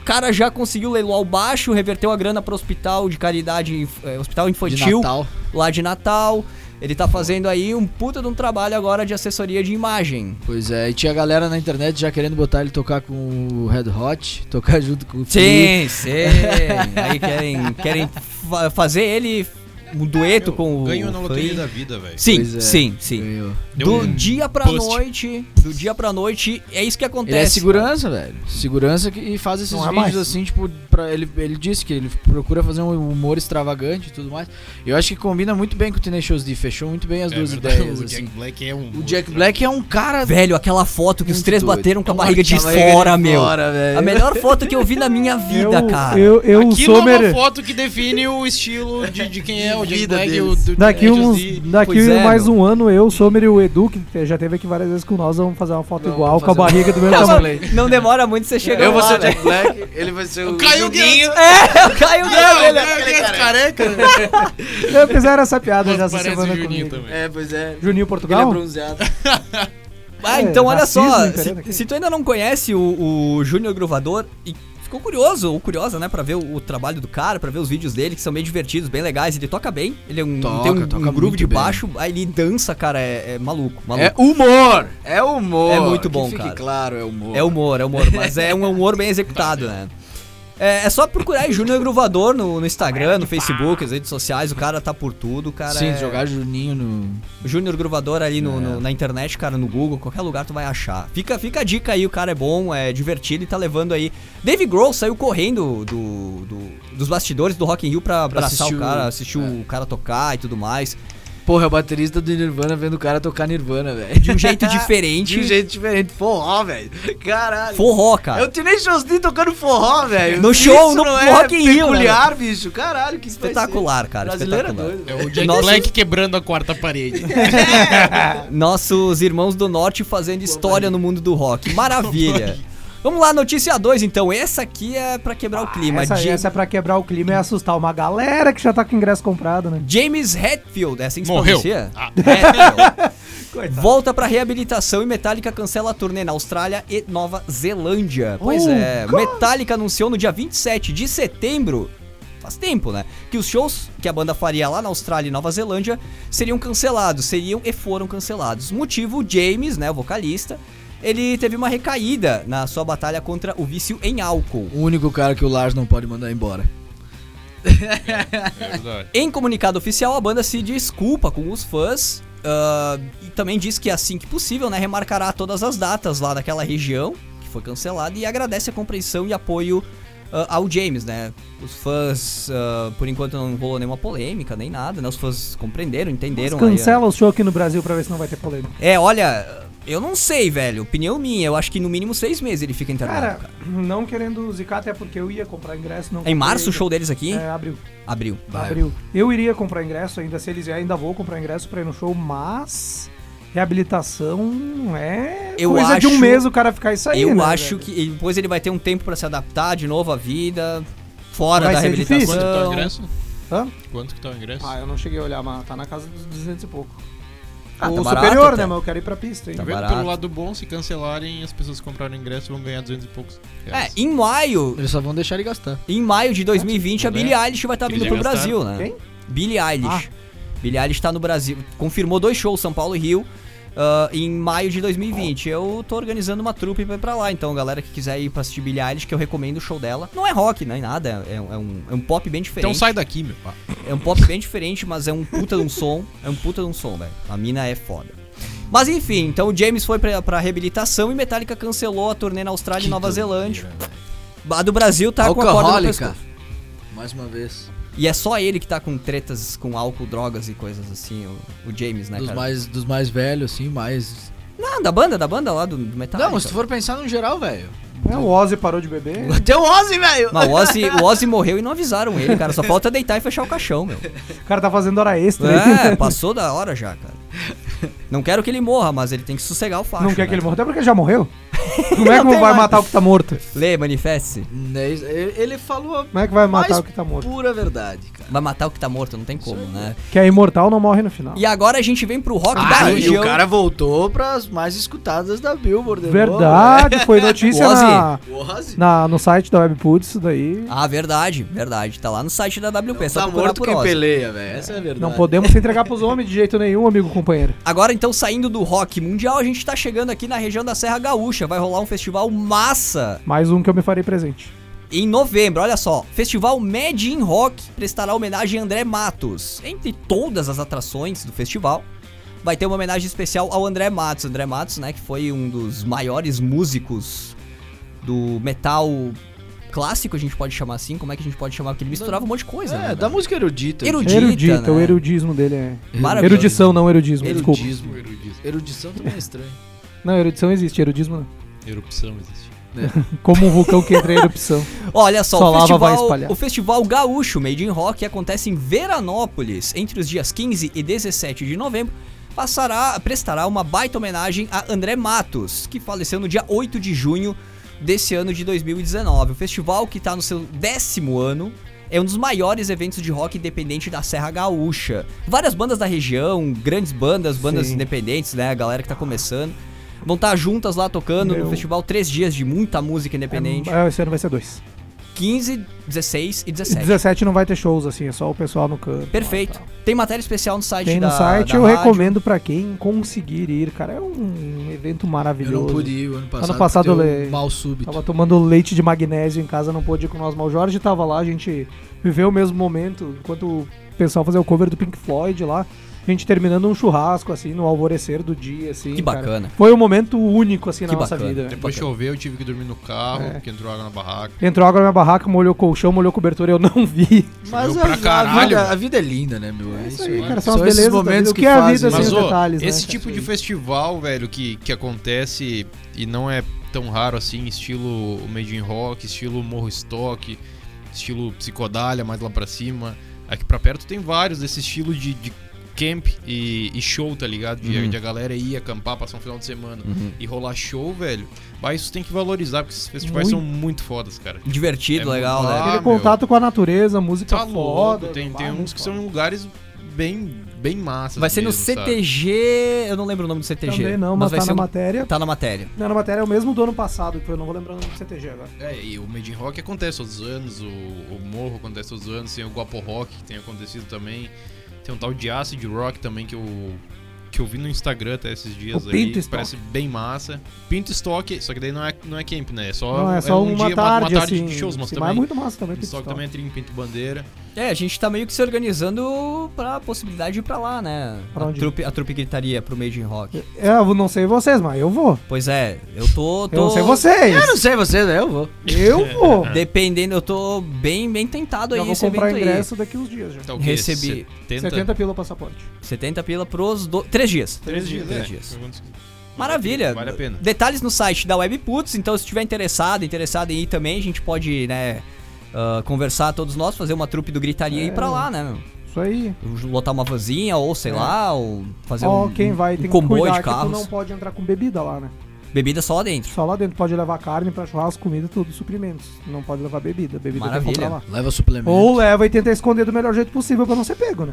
O cara já conseguiu leiloar o baixo, reverteu a grana para o hospital de caridade, eh, hospital de infantil Natal. lá de Natal. Ele tá fazendo aí um puta de um trabalho agora de assessoria de imagem. Pois é, e tinha galera na internet já querendo botar ele tocar com o Red Hot, tocar junto com o. Sim, sim. Aí querem, querem fa- fazer ele um dueto Meu, com o. Ganhou na loteria da vida, velho. Sim, é, sim, sim. Ganhou. Do um dia pra bust. noite, do dia pra noite, é isso que acontece. Ele é segurança, velho. Segurança que e faz esses Não é vídeos mais. assim, tipo, pra, ele, ele disse que ele procura fazer um humor extravagante e tudo mais. Eu acho que combina muito bem com o Tenacious D, fechou muito bem as É duas verdade, ideias, o assim. Jack Black é um. O Jack Black é um cara Velho, aquela foto que os três doido. bateram com a barriga de barriga fora, de meu. fora, velho. A melhor foto que eu vi na minha vida, eu, cara. Eu, eu Aquilo sou é uma foto que define o estilo de, de quem é o Jack vida Black e o do Daqui, uns, daqui é, mais meu. um ano, eu, Sommer e o Edu, que já teve aqui várias vezes com nós, vamos fazer uma foto Vamos igual, com a barriga do mesmo Não, tamanho. Não demora muito você chegar Eu vou lá, ser o velho. Jack Black, ele vai ser o, Caio Juninho. É, eu caio Não. Caio Guedes careca. Eu fizeram essa piada já essa semana o Juninho comigo. também. É, pois é. Juninho Ele é Portugal? bronzeado. Ah, É, então olha racismo só, se, se tu ainda não conhece o, o Júnior Gruvador e ficou curioso ou curiosa, né, pra ver o, o trabalho do cara, pra ver os vídeos dele, que são bem divertidos, bem legais, ele toca bem, ele é um, Toca, tem um, um groove de bem. baixo, aí ele dança, cara, é, é maluco, maluco. É humor! É humor! É muito Que bom, fique cara. claro, é humor. É humor, é humor, mas é um humor bem executado, né? É, é só procurar aí Júnior Gruvador no, no Instagram, no Facebook, as redes sociais, o cara tá por tudo, o cara Sim, é... jogar Juninho no. Júnior Gruvador ali no, É. no- na internet, cara, no Google, qualquer lugar tu vai achar. Fica, fica a dica aí, o cara é bom, é divertido e tá levando aí. Dave Grohl saiu correndo do, do- dos bastidores do Rock in Rio pra abraçar assistir o o- cara, assistir é. o cara tocar e tudo mais. Porra, é o baterista do Nirvana vendo o cara tocar Nirvana, velho. De um jeito diferente. De um jeito diferente. Forró, velho. Caralho. Forró, É cara. o Tenacious D tocando forró, velho. No show, Isso no não é Rock in Rio, né, peculiar, bicho. Caralho, que Espetacular, cara, Brasileiro é espetacular. doido. É o Jack Nossa- Black quebrando a quarta parede. Nossos irmãos do norte fazendo história no mundo do rock. Maravilha. Vamos lá, notícia 2 então. Essa aqui é pra quebrar o clima. Essa, Ja- essa é pra quebrar o clima e assustar uma galera que já tá com ingresso comprado, né? James Hetfield, é assim que se Morreu. pronuncia? Ah. Hetfield. Volta pra reabilitação e Metallica cancela a turnê na Austrália e Nova Zelândia. Pois Oh, é, God. Metallica anunciou no dia 27 de setembro, faz tempo, né? Que os shows que a banda faria lá na Austrália e Nova Zelândia seriam cancelados, seriam e foram cancelados. Motivo, James, né, o vocalista, ele teve uma recaída na sua batalha contra o vício em álcool. O único cara que o Lars não pode mandar embora. É. Em comunicado oficial, a banda se desculpa com os fãs ah, e também diz que assim que possível, né, remarcará todas as datas lá daquela região que foi cancelada e agradece a compreensão e apoio ah, ao James, né? Os fãs, ah, por enquanto não rolou nenhuma polêmica nem nada, né? Os fãs compreenderam, entenderam. aí, ah. Cancela o show aqui no Brasil pra ver se não vai ter polêmica. é, olha, Eu não sei, velho. Opinião minha. Eu acho que no mínimo seis meses ele fica internado, Cara, cara. não querendo zicar, até porque eu ia comprar ingresso. Não É em março o show deles aqui? É, abril. Abril. Vai. Abril. Eu iria comprar ingresso ainda, se eles vierem, ainda vou comprar ingresso pra ir no show, mas reabilitação é Eu coisa de um acho- mês o cara ficar isso aí, eu né, acho velho? que depois ele vai ter um tempo pra se adaptar de novo à vida, fora Vai da reabilitação. difícil. Quanto que tá o ingresso? Hã? Quanto que tá o ingresso? Ah, eu não cheguei a olhar, mas tá na casa dos 200 e pouco. Ah, tá barato superior, até. né, mas eu quero ir pra pista, hein? Tá Vendo barato. pelo lado bom, se cancelarem, as pessoas que compraram ingresso vão ganhar 200 e poucos É, reais. em maio, Eles só vão deixar ele gastar. em maio de 2020 a Né? Billie Eilish vai estar Eles vindo pro gastaram. Brasil, né? Quem? Billie Eilish. Billie Eilish tá no Brasil. Confirmou dois shows, São Paulo e Rio, ah, em maio de 2020. Eu tô organizando uma trupe pra ir pra lá, então galera que quiser ir pra assistir Billie Eilish, que eu recomendo o show dela. Não é rock, nem nada, é, é um, é um pop bem diferente. Então sai daqui, meu. Ah, É um pop bem diferente, mas é um puta de um som. É um puta de um som, velho. A mina é foda. Mas enfim, então o James foi pra, pra reabilitação e Metallica cancelou a turnê na Austrália e que Nova doideira, Zelândia. velho. A do Brasil tá com a corda no pescoço. Mais uma vez. E é só ele que tá com tretas com álcool, drogas e coisas assim, o, o James, né, dos, cara? mais, dos mais velhos, assim, mais. Não, da banda, da banda lá do, do Metallica. Não, se tu for pensar no geral, velho. É, o Ozzy parou de beber. Até o Ozzy, velho! Mas o Ozzy, o Ozzy morreu e não avisaram ele, cara. Só falta deitar e fechar o caixão, meu. O cara tá fazendo hora extra. aí. É, passou da hora já, cara. Não quero que ele morra, mas ele tem que sossegar o facho. Não quer né, que ele morra, até porque ele já morreu. Como é que Não vai mais. matar o que tá morto? Lê, manifeste-se. Né, Ele falou Como é que vai matar o que tá morto? pura verdade, cara. Vai matar o que tá morto, não tem como, né? Que é imortal, não morre no final. E agora a gente vem pro rock da Ah, e região. o cara voltou pras mais escutadas da Billboard. de Verdade, foi notícia na, novo, né? Na- no site da Webputs, isso daí. Ah, verdade, verdade. Tá lá no site da WP, é só tá morto quem peleia, velho. Essa é a verdade. Não podemos se entregar pros homens de jeito nenhum, amigo companheiro. Agora, então, saindo do rock mundial, a gente tá chegando aqui na região da Serra Gaúcha. Vai rolar um festival massa Mais um que eu me farei presente. em novembro. Olha só, Festival Mad in Rock prestará homenagem a André Matos. Entre todas as atrações do festival, vai ter uma homenagem especial ao André Matos. André Matos, né, que foi um dos maiores músicos do metal clássico, a gente pode chamar assim. Como é que a gente pode chamar? Porque ele misturava um monte de coisa, É, né? da música erudita. Erudita, Erudita, né? o erudismo dele é. Maravilhoso. Erudição, não erudismo, desculpa. Erudismo. Erudição também é estranho. Não, erudição existe, erudismo não. Erupção existe. Como um vulcão que entra em erupção. Olha só, Só o, festival, o Festival Gaúcho Made in Rock acontece em Veranópolis entre os dias 15 e 17 de novembro. Passará, prestará uma baita homenagem a André Matos, que faleceu no dia 8 de junho desse ano de 2019. O festival, que está no seu décimo ano, é um dos maiores eventos de rock independente da Serra Gaúcha. Várias bandas da região, grandes bandas, bandas Sim. independentes, né? A galera que tá começando. Vão estar juntas lá tocando no Meu. festival três dias de muita música independente. É, esse ano vai ser dois. 15, 16 e E 17. 17 não vai ter shows, assim, é só o pessoal no canto. Perfeito. lá e tal. Tem matéria especial no site Tem da no site, da eu rádio. recomendo pra quem conseguir ir, cara. É um evento Eu maravilhoso. não pude ir o ano passado. Ano passado eu le- mal súbito. Tava tomando leite de magnésio em casa, não pôde ir com nós, mas o Jorge tava lá, a gente viveu o mesmo momento, enquanto o pessoal fazia o cover do Pink Floyd lá, a gente terminando um churrasco, assim, no alvorecer do dia, assim. Que cara. bacana. Foi um momento único, assim, na Que nossa bacana. vida. né? Depois choveu, eu tive que dormir no carro, É. porque entrou água na barraca. Entrou água na minha barraca, molhou colchão, molhou o cobertor, eu não vi. Mas a, a vida, a vida é linda, né, meu? É Isso aí, cara, São são, as belezas momentos vida. Que que é a vida sem Mas, os detalhes, né? esse cara? tipo de festival, velho, que, que acontece e não é tão raro assim, estilo Made in Rock, estilo Morro Stock, estilo Psicodália, mais lá pra cima. Aqui pra perto tem vários desse estilo de, de camp e, e show, tá ligado? De, Uhum. de a galera ir acampar, passar um final de semana Uhum. e rolar show, velho. Mas isso tem que valorizar, porque esses festivais Muito. são muito fodas, cara. Divertido, É legal, né? Aquele meu. contato com a natureza, música Tá foda. louco, tem, tem uns que são foda. em lugares bem, bem massas Vai ser no mesmo, sabe? CTG, eu não lembro o nome do CTG. Também não, mas, vai tá ser na um- matéria. Tá na matéria. Não, na matéria é o mesmo do ano passado, que eu não vou lembrar o nome do CTG agora. É, e o Made in Rock acontece todos os anos, o, o Morro acontece todos os anos, tem o Guapo Rock que tem acontecido também. Tem um tal de Acid Rock também que eu, que eu vi no Instagram até esses dias O aí. Pinto Stock. Parece bem massa. Pinto Stock, só que daí não é, não é camp, né? É só, não, é só um uma, dia, tarde, uma, tarde assim. de shows, mas sim, também. é muito massa também. Pinto Stock Pitstop. também é trim, Pinto Bandeira. É, a gente tá meio que se organizando pra possibilidade de ir pra lá, né? Pra a, onde? trupe, a trupe gritaria pro Made in Rock. É, eu não sei vocês, mas eu vou. Pois é, eu tô. tô Eu não sei vocês. Eu não sei você, né? Eu vou. Eu vou. Dependendo, eu tô bem, bem tentado Já aí vou esse comprar evento ingresso daqui uns dias já. O quê? Recebi 70, 70 pila o passaporte. aí. 70 pila pros do... três dias. Três dias, Três é. dias. Maravilha. Vale a pena. Detalhes no site da Webputs, então se estiver interessado, interessado em ir também, a gente pode, né, ah, conversar todos nós, fazer uma trupe do Gritaria e ir É. pra lá, né? meu? Isso aí. Lotar uma vanzinha, ou sei É. lá, ou fazer Ó, um, quem vai um tem que comboio cuidar de que tu carros. não pode entrar com bebida lá, né? Bebida só lá dentro. Só lá dentro pode levar carne pra churrasco, comida, tudo, suprimentos. Não pode levar bebida. Bebida tem que Maravilha. comprar lá. Leva suplemento. Ou leva e tenta esconder do melhor jeito possível pra não ser pego, né?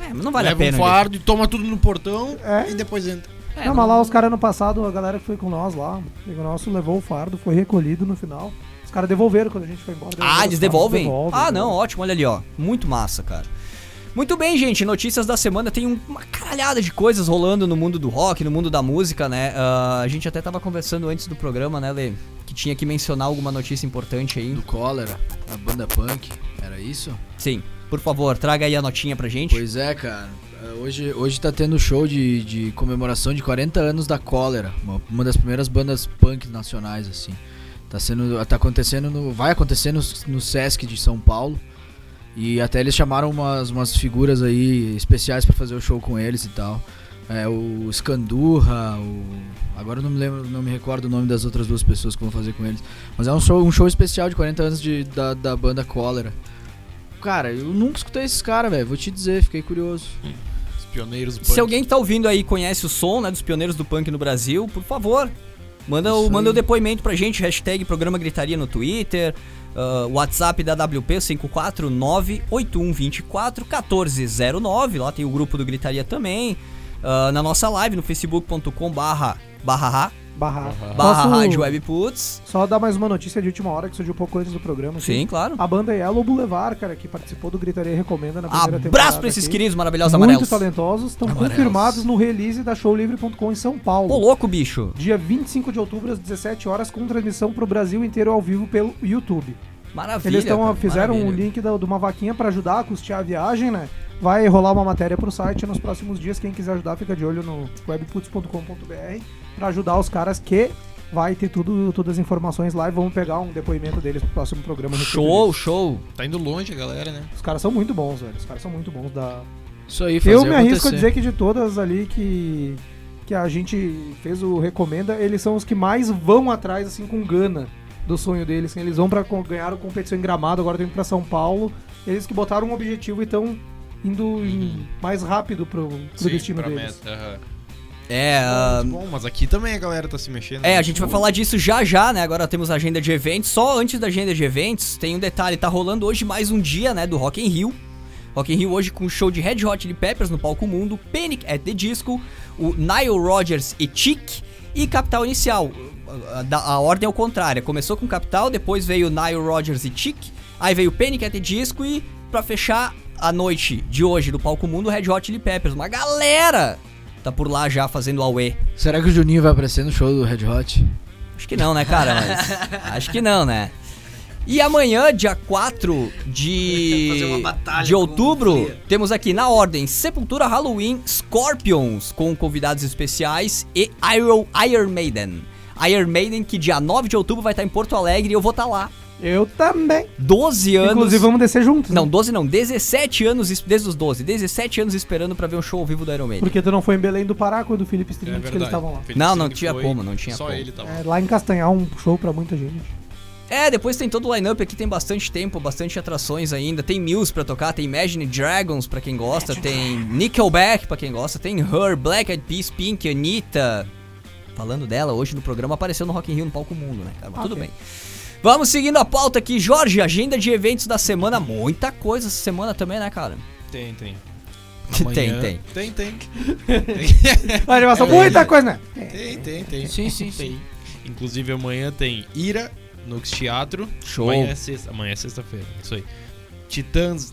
É, mas não vale Leva a pena. um fardo e toma tudo no portão É. e depois entra. gente. É, não, mas lá os caras no passado, a galera que foi com nós lá, o nosso levou o fardo, foi recolhido no final. Os caras devolveram quando a gente foi embora. Ah, eles devolvem? devolvem, ah, não, devolvem. ótimo, olha ali, ó. Muito massa, cara. Muito bem, gente. Notícias da semana. Tem um- uma caralhada de coisas rolando no mundo do rock, no mundo da música, né? Ah, a gente até tava conversando antes do programa, né, Lê? Que tinha que mencionar alguma notícia importante aí. Do Cólera, a banda punk. Era isso? Sim. Por favor, traga aí a notinha pra gente. Pois é, cara. É, Hoje, hoje tá tendo show de, de comemoração de 40 anos da Cólera. Uma, uma das primeiras bandas punk nacionais, assim. Tá sendo. Tá acontecendo no. Vai acontecer no, no Sesc de São Paulo. E até eles chamaram umas, umas figuras aí especiais pra fazer o show com eles e tal. É, o Scandurra, o. Agora eu não me lembro, não me recordo o nome das outras duas pessoas que vão fazer com eles. Mas é um show, um show especial de 40 anos de, da, da banda Cólera. Cara, eu nunca escutei esses caras, velho. Vou te dizer, fiquei curioso. Os pioneiros do Se punk. alguém que tá ouvindo aí conhece o som, né, dos pioneiros do punk no Brasil, por favor, manda o, manda o depoimento pra gente, hashtag Programa Gritaria no Twitter, ah, WhatsApp da WP 54981241409, lá tem o grupo do Gritaria também, ah, na nossa live no facebook.com barra barra Barra. barra Posso rádio webputs. Só dar mais uma notícia de última hora que surgiu um pouco antes do programa. aqui. Sim, claro. A banda Yellow Boulevard, cara, que participou do Gritaria e Recomenda na primeira temporada. Abraço pra esses aqui. queridos maravilhosos Muito amarelos. talentosos, estão confirmados no release da showlivre.com em São Paulo. Ô louco, bicho. Dia 25 de outubro, às 17 horas, com transmissão pro Brasil inteiro ao vivo pelo YouTube. Maravilha. Eles tão, cara, fizeram um maravilha. link da- de uma vaquinha pra ajudar a custear a viagem, né? Vai rolar uma matéria pro site nos próximos dias. Quem quiser ajudar, fica de olho no webputs.com.br pra ajudar os caras que vai ter tudo, todas as informações lá e vamos pegar um depoimento deles pro próximo programa. Show, show. Tá indo longe a galera, né? Os caras são muito bons, velho. Os caras são muito bons da, Isso aí, fazer Eu me arrisco a acontecer. dizer que de todas ali que, que a gente fez o recomenda, eles são os que mais vão atrás, assim, com gana do sonho deles. assim, eles vão pra co- ganhar a competição em Gramado, agora estão indo pra São Paulo. Eles que botaram um objetivo e estão indo em- mais rápido pro, pro Sim, destino pra deles. meta, aham. É, ah, Muito bom, mas aqui também a galera tá se mexendo. É, a gente vai falar disso já já, né? Agora temos a agenda de eventos. Só antes da agenda de eventos, tem um detalhe, tá rolando hoje mais um dia, né, do Rock in Rio. Rock in Rio hoje com o show de Red Hot Chili Peppers no palco mundo, Panic at the Disco, o Nile Rodgers e Chic e Capital Inicial. A, a- a ordem é o contrário, começou com Capital, depois veio Nile Rodgers e Chic, aí veio Panic at the Disco e pra fechar a noite de hoje do palco mundo, Red Hot Chili Peppers. Uma galera tá por lá já fazendo Aue. Será que o Juninho vai aparecer no show do Red Hot? Acho que não, né, cara? Mas acho que não, né? E amanhã, dia 4 Fazer uma de, de outubro, temos aqui na ordem Sepultura Halloween Scorpions, com convidados especiais e Iron, Iron Maiden. Iron Maiden, que dia 9 de outubro vai estar em Porto Alegre e eu vou estar lá. Eu também. 12 anos. Inclusive, vamos descer juntos. Não, né? 12 não, 17 anos, es- desde os 12, 17 anos esperando pra ver um show ao vivo do Iron Maiden. Porque tu não foi em Belém do Pará quando o Felipe É Street que eles estavam lá. Felipe Não, não tinha foi, como, não tinha Só como. ele tava. É, lá em Castanhal, um show pra muita gente. É, depois tem todo o line-up aqui, tem bastante tempo, bastante atrações ainda. Tem Muse pra tocar, tem Imagine Dragons pra quem gosta, tem Nickelback pra quem gosta, tem Her, Black Eyed Peas, Pink, Anitta. Falando dela, hoje no programa apareceu no Rock in Rio no Palco Mundo, né, cara? Mas tudo Ok. bem. Vamos seguindo a pauta aqui. Jorge, agenda de eventos da semana. Muita coisa essa semana também, né, cara? Tem, tem. Tem, Amanhã- tem. Tem, tem. A animação, É. muita coisa, né? Tem, tem, tem. Sim, sim, Tem. Inclusive amanhã tem Ira no Teatro. Show. Amanhã é sexta. Amanhã é sexta-feira. Isso aí. Titãs.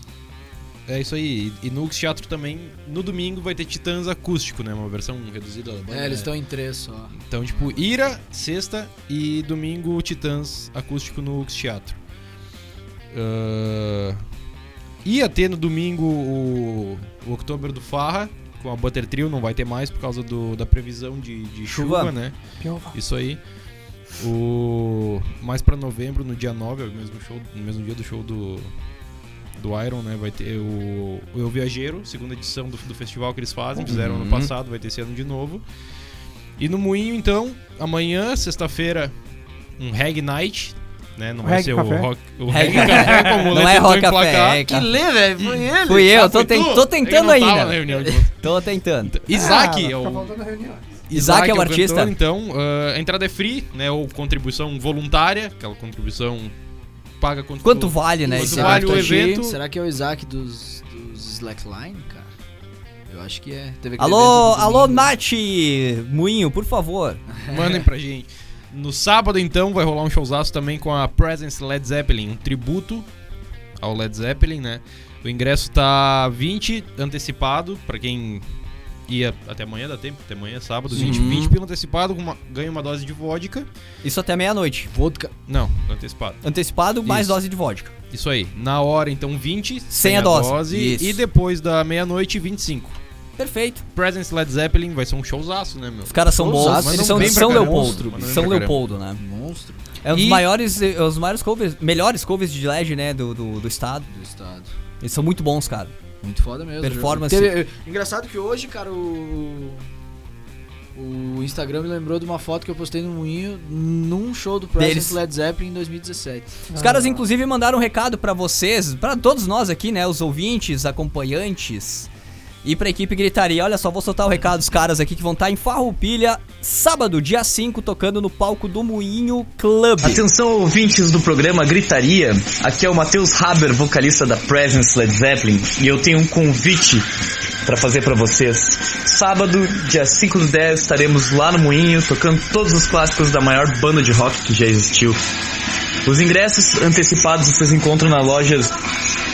É isso aí. E no Teatro também, no domingo, vai ter Titãs acústico, né? Uma versão reduzida da banda. É, eles né? estão em três só. Então, tipo, Ira, sexta e domingo Titãs acústico no Teatro. Ah, ia ter no domingo o, o Outubro do Farra com a Butter Trio, não vai ter mais por causa do, da previsão de, de chuva. Chuva. né? Piova. Isso aí. O mais pra novembro, no dia 9, é o mesmo show, no mesmo dia do show do do Iron, né? Vai ter o, o Eu Viajeiro, segunda edição do, do festival que eles fazem, fizeram ano Uhum. passado, vai ter esse ano de novo. E no Moinho, então, amanhã, sexta-feira, um Reg Night. Né? Não vai Reg ser Café. o Rock, o Reg Reg Café, como o Não é Rock Café, é Que lê, velho. Foi ele. Fui eu, tô, ten- tu? tô tentando ainda. na reunião de voto. Tô tentando. Isaac Ah, é fica o... Isaac é o cantor, artista. então, ah, a entrada é free, né? Ou contribuição voluntária, aquela contribuição paga quanto, Quanto vale, né? Quanto esse vale o evento? Será que é o Isaac dos, dos Slackline, cara? Eu acho que é. Alô, alô. Nath Moinho, por favor. Mandem pra gente. No sábado, então, vai rolar um showzaço também com a Presence Led Zeppelin, um tributo ao Led Zeppelin, né? O ingresso tá 20 antecipado, pra quem ia até amanhã, dá tempo, até amanhã, sábado, 20, Uhum. 20 pelo antecipado, uma- ganha uma dose de vodka. Isso até meia-noite. Vodka. Não, antecipado. Antecipado, mais Isso. dose de vodka. Isso aí. Na hora, então, 20, Sem a dose. Isso. E depois da meia-noite, 25. Perfeito. Presence Led Zeppelin vai ser um showzaço, né, meu? Os caras são bons. Eles são de São caramba. Leopoldo. Bem São Leopoldo, né? Monstro É um dos E- maiores, é, os maiores covers, melhores covers de LED, né, do, do, do estado. do estado. Eles são muito bons, cara. Muito foda mesmo. Performance. Teve- engraçado que hoje, cara, o. O Instagram me lembrou de uma foto que eu postei no Moinho num show do. Presence Led Zeppelin em 2017. Os caras, inclusive, mandaram um recado pra vocês, pra todos nós aqui, né, os ouvintes, acompanhantes e pra equipe Gritaria. Olha só, vou soltar o recado dos caras aqui que vão estar em Farroupilha, sábado, dia 5, tocando no palco do Moinho Club. Atenção ouvintes do programa Gritaria, aqui é o Matheus Haber, vocalista da Presence Led Zeppelin, e eu tenho um convite para fazer para vocês. Sábado, dia 5 do 10, estaremos lá no Moinho, tocando todos os clássicos da maior banda de rock que já existiu. Os ingressos antecipados vocês encontram na loja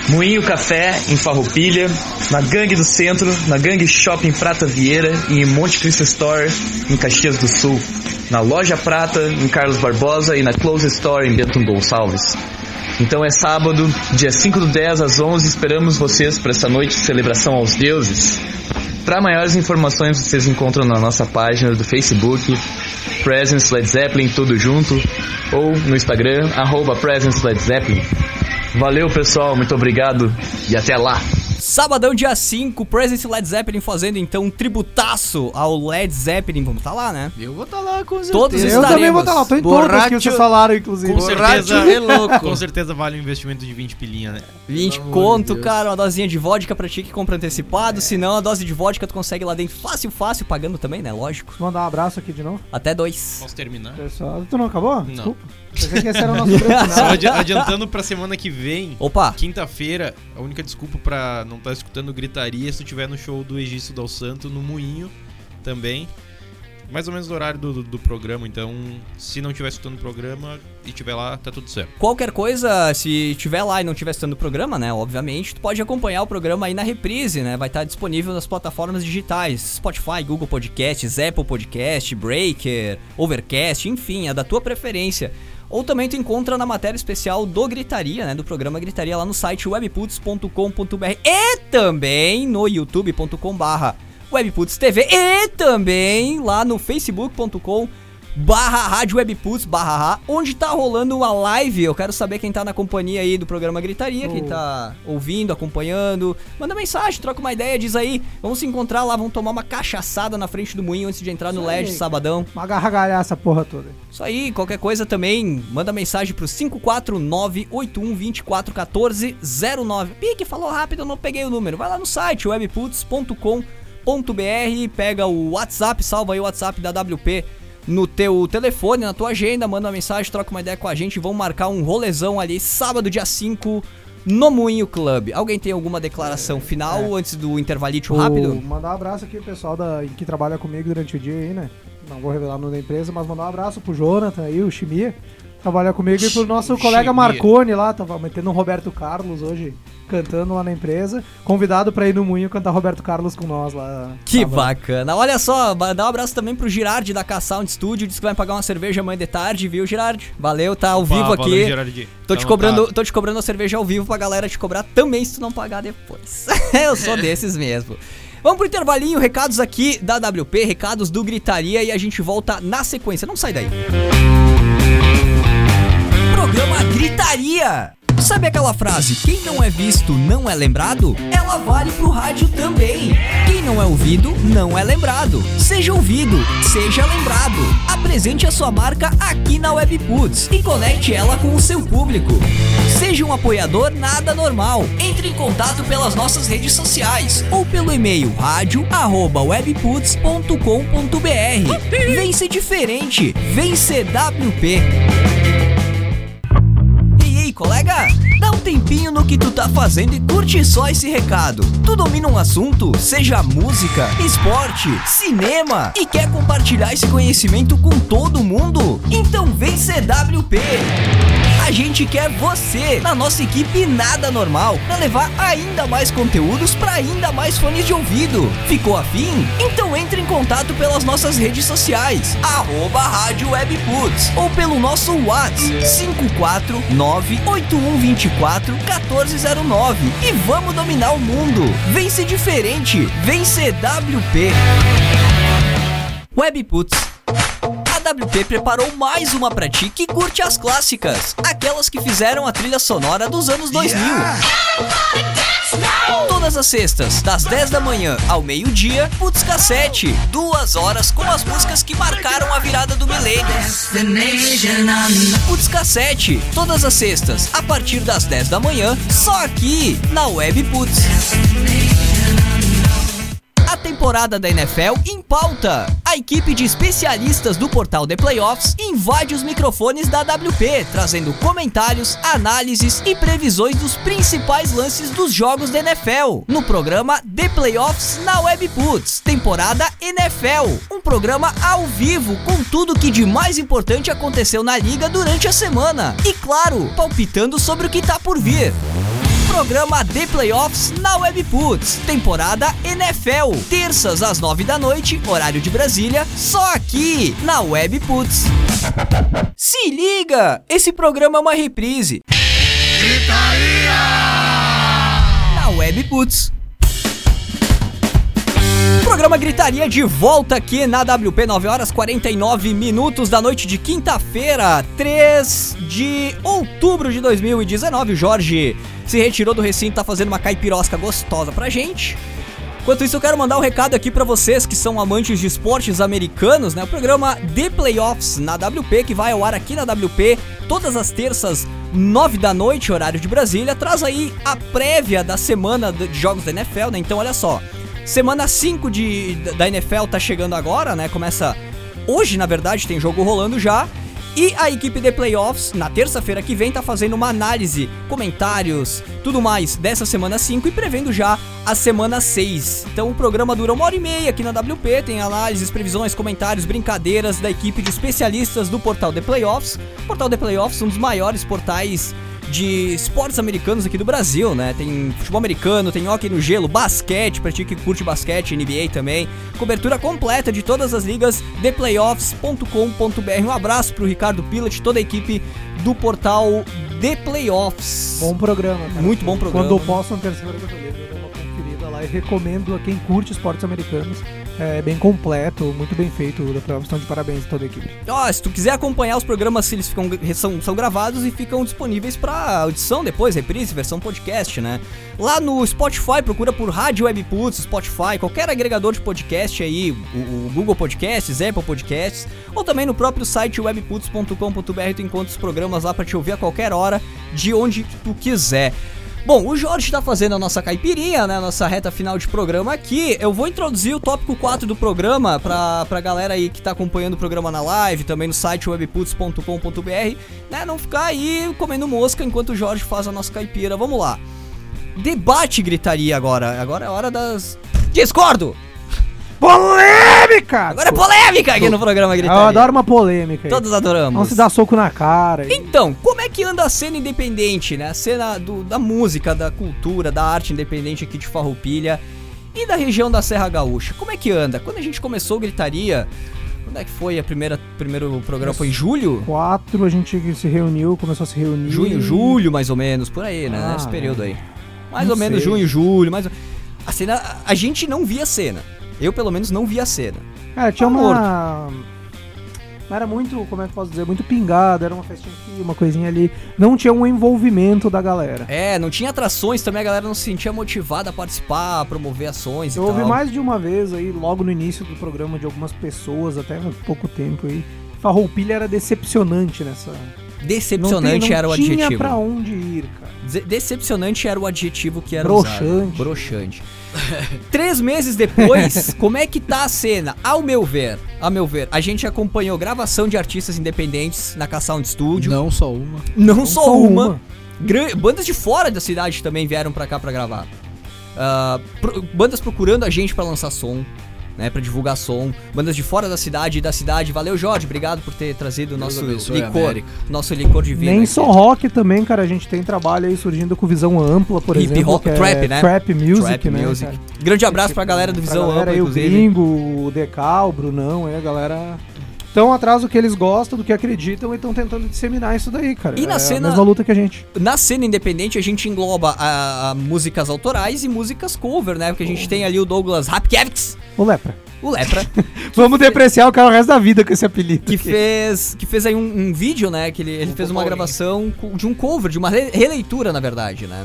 Moinho Café, em Farroupilha, na Gangue do Centro, na Gangue Shopping Prata Vieira e em Monte Cristo Store, em Caxias do Sul. Na Loja Prata, em Carlos Barbosa e na Close Store, em Bento Gonçalves. Então é sábado, dia 5 do 10 às 11, esperamos vocês para essa noite de celebração aos deuses. Para maiores informações vocês encontram na nossa página do Facebook, Presence Led Zeppelin, tudo junto, ou no Instagram, arroba Presence Led Zeppelin. Valeu pessoal, muito obrigado e até lá! Sabadão, dia 5, Presence Led Zeppelin fazendo então um tributaço ao Led Zeppelin. Vamos estar lá, né? Eu vou estar lá com certeza. Todos Eu estaremos. também vou estar lá, tô em todas que Borracho- vocês falaram, inclusive. Com Borracho certeza, é louco. com certeza vale um investimento de 20 pilinha, né? 20 Pelo conto, de cara, uma dosinha de vodka pra ti que compra antecipado. Se não, a dose de vodka tu consegue lá dentro fácil, fácil, pagando também, né? Lógico. Mandar um abraço aqui de novo. Até dois. Posso terminar? Pessoal, tu não acabou? Não. Desculpa. Pensei que esse era o nosso grande Só adi- adiantando pra semana que vem, Opa! quinta-feira, a única desculpa pra não estar escutando gritaria é se tu tiver no show do Egício Dal Santo, no Moinho também. Mais ou menos do horário do, do, do programa, então se não tiver escutando o programa e tiver lá, tá tudo certo. Qualquer coisa, se tiver lá e não tiver estando o programa, né? Obviamente, tu pode acompanhar o programa aí na reprise, né? Vai estar disponível nas plataformas digitais: Spotify, Google Podcasts, Apple Podcast, Breaker, Overcast, enfim, a da tua preferência. Ou também tu encontra na matéria especial do Gritaria, né? Do programa Gritaria lá no site webputs.com.br e também no youtube.com/barra Webputs TV e também lá no facebook.com barra rádio webputs barra onde tá rolando uma live. Eu quero saber quem tá na companhia aí do programa Gritaria, quem Oh. tá ouvindo, acompanhando. Manda mensagem, troca uma ideia, diz aí. Vamos se encontrar lá, vamos tomar uma cachaçada na frente do moinho antes de entrar no Isso LED aí. sabadão. Uma garragalhar essa porra toda. Isso aí, qualquer coisa também, manda mensagem pro 549-8124-1409. Pique, falou rápido, eu não peguei o número. Vai lá no site webputs.com.br, pega o WhatsApp, salva aí o WhatsApp da WP no teu telefone, na tua agenda, manda uma mensagem, troca uma ideia com a gente, vamos marcar um rolezão ali, sábado, dia 5, no Moinho Club. Alguém tem alguma declaração final antes do intervalito O- rápido? Mandar um abraço aqui pro pessoal da, que trabalha comigo durante o dia aí, né? Não vou revelar o nome da empresa, mas mandar um abraço pro Jonathan aí, o Chimia. Trabalha comigo e pro nosso O colega. Marcone lá, tava metendo um Roberto Carlos hoje, cantando lá na empresa. Convidado pra ir no Moinho cantar Roberto Carlos com nós lá. Que sábado. bacana. Olha só, dá um abraço também pro Girardi da K-Sound Studio. Diz que vai pagar uma cerveja amanhã de tarde, viu, Girardi? Valeu, tá ao Opa, vivo valeu, aqui. Gerardi. Tô Tá te, cobrando, anotado. tô te cobrando a cerveja ao vivo pra galera te cobrar também se tu não pagar depois. Eu sou desses mesmo. Vamos pro intervalinho, recados aqui da WP, recados do Gritaria e a gente volta na sequência. Não sai daí. Programa Gritaria. Sabe aquela frase, quem não é visto não é lembrado? Ela vale pro rádio também. Quem não é ouvido não é lembrado. Seja ouvido, seja lembrado. Apresente a sua marca aqui na Webputs e conecte ela com o seu público. Seja um apoiador nada normal. Entre em contato pelas nossas redes sociais ou pelo e-mail rádio@webputs.com.br. Vem ser diferente, vem ser WP. Colega! Dá um tempinho no que tu tá fazendo e curte só esse recado. Tu domina um assunto, seja música, esporte, cinema, e quer compartilhar esse conhecimento com todo mundo? Então vem ser WP! A gente quer você na nossa equipe Nada Normal para levar ainda mais conteúdos para ainda mais fones de ouvido. Ficou afim? Então entre em contato pelas nossas redes sociais, arroba Rádio Webputs, ou pelo nosso WhatsApp 549-8124-1409 e vamos dominar o mundo. Vem ser diferente, vem ser WP. Webputs. A WP preparou mais uma pra ti que curte as clássicas, aquelas que fizeram a trilha sonora dos anos 2000. Todas as sextas, das 10 da manhã ao meio-dia, Putz Cassete, duas horas com as músicas que marcaram a virada do milênio. Putz Cassete, todas as sextas, a partir das 10 da manhã, só aqui na Web Putz. A temporada da NFL em pauta. A equipe de especialistas do portal The Playoffs invade os microfones da WP, trazendo comentários, análises e previsões dos principais lances dos jogos da NFL. No programa The Playoffs na Webputs, temporada NFL. Um programa ao vivo com tudo que de mais importante aconteceu na liga durante a semana. E claro, palpitando sobre o que tá por vir. Programa The Playoffs na Webputs, temporada NFL, terças às nove da noite, horário de Brasília, só aqui na Webputs. Se liga, esse programa é uma reprise. Na Webputs. Programa Gritaria de volta aqui na WP, 9 horas 49 minutos da noite de quinta-feira, 3 de outubro de 2019. O Jorge se retirou do recinto, tá fazendo uma caipirosca gostosa pra gente. Enquanto isso, eu quero mandar um recado aqui pra vocês que são amantes de esportes americanos, né? O programa The Playoffs na WP, que vai ao ar aqui na WP todas as terças, 9 da noite, horário de Brasília, traz aí a prévia da semana de jogos da NFL, né? Então, olha só. Semana 5 de, da NFL tá chegando agora, né? Começa hoje, na verdade, tem jogo rolando já. E a equipe de playoffs, na terça-feira que vem, tá fazendo uma análise, comentários, tudo mais dessa semana 5 e prevendo já a semana 6. Então o programa dura uma hora e meia aqui na WP, tem análises, previsões, comentários, brincadeiras da equipe de especialistas do portal The Playoffs. O portal The Playoffs, um dos maiores portais de esportes americanos aqui do Brasil, né? Tem futebol americano, tem hockey no gelo, basquete, pra ti que curte basquete, NBA também. Cobertura completa de todas as ligas, theplayoffs.com.br. Um abraço pro Ricardo Pilat, toda a equipe do portal The Playoffs. Bom programa, cara. Muito bom programa. Quando eu posto na terceira eu dou uma conferida lá e recomendo a quem curte esportes americanos. É bem completo, muito bem feito. The Playoffs estão de parabéns a toda a equipe. Ó, se tu quiser acompanhar os programas, eles ficam, são, são gravados e ficam disponíveis pra audição depois, reprise, versão podcast, né? Lá no Spotify, procura por Rádio Webputs, Spotify, qualquer agregador de podcast aí, o, o Google Podcasts, Apple Podcasts, ou também no próprio site webputs.com.br tu encontra os programas lá pra te ouvir a qualquer hora, de onde tu quiser. Bom, o Jorge tá fazendo a nossa caipirinha, né? A nossa reta final de programa aqui. Eu vou introduzir o tópico 4 do programa pra, pra galera aí que tá acompanhando o programa na live, também no site webputs.com.br, né? Não ficar aí comendo mosca enquanto o Jorge faz a nossa caipira. Vamos lá. Debate gritaria agora. Agora é hora das. Discordo! Polêmica! Agora é polêmica aqui no programa gritaria. Eu adoro uma polêmica. aí. Todos adoramos. Vamos se dar soco na cara. aí. Então, como é que anda a cena independente, né? A cena do- da música, da cultura, da arte independente aqui de Farroupilha e da região da Serra Gaúcha. Como é que anda? Quando a gente começou o Gritaria, quando é que foi a primeira primeiro programa? Foi em julho? Quatro, a gente se reuniu, começou a se reunir. Junho, julho, mais ou menos, por aí, né? Ah, Nesse período aí. Mais Não ou menos sei. junho, julho, mais ou- A cena, a gente não via a cena. Eu, pelo menos, não via a cena. É, tinha uma. Mas era muito, como é que eu posso dizer, muito pingado, era uma festinha aqui, uma coisinha ali. Não tinha um envolvimento da galera. É, não tinha atrações também, a galera não se sentia motivada a participar, a promover ações Eu e ouvi tal. mais de uma vez aí, logo no início do programa, de algumas pessoas, até há pouco tempo aí. Farroupilha era decepcionante nessa. Decepcionante não tem- era o não tinha adjetivo. pra onde ir, cara. Decepcionante era o adjetivo que era Broxante. usado. Broxante. Três meses depois, como é que tá a cena? Ao meu ver, ao meu ver, a gente acompanhou gravação de artistas independentes na K-Sound Studio. Não só uma. Não, só, uma. Gran- Bandas de fora da cidade também vieram pra cá pra gravar. Ah, pro- bandas procurando a gente pra lançar som, né, Pra divulgar som. Bandas de fora da cidade e da cidade. Valeu, Jorge, obrigado por ter trazido o nosso licor, nosso licor de vinho. Nem aqui. só rock também, cara. A gente tem trabalho aí surgindo com visão ampla, por Hip exemplo. hop, que é trap, né? Trap music, Trap né? music. Grande abraço pra galera do Pra Visão galera Ampla, aí, o inclusive. Gringo, o Decal, o Brunão, aí a galera estão atrás do que eles gostam, do que acreditam e estão tentando disseminar isso daí, cara. E na é cena- a mesma luta que a gente. Na cena independente, a gente engloba a, a músicas autorais e músicas cover, né? Porque a gente tem ali o Douglas Rapkiewicz, Ô, Lepra. o Lepra, Vamos depreciar o cara o resto da vida com esse apelido. que aqui. fez, que fez aí um, um vídeo, né? Que ele, ele fez uma gravação de um cover, de uma re- releitura, na verdade, né?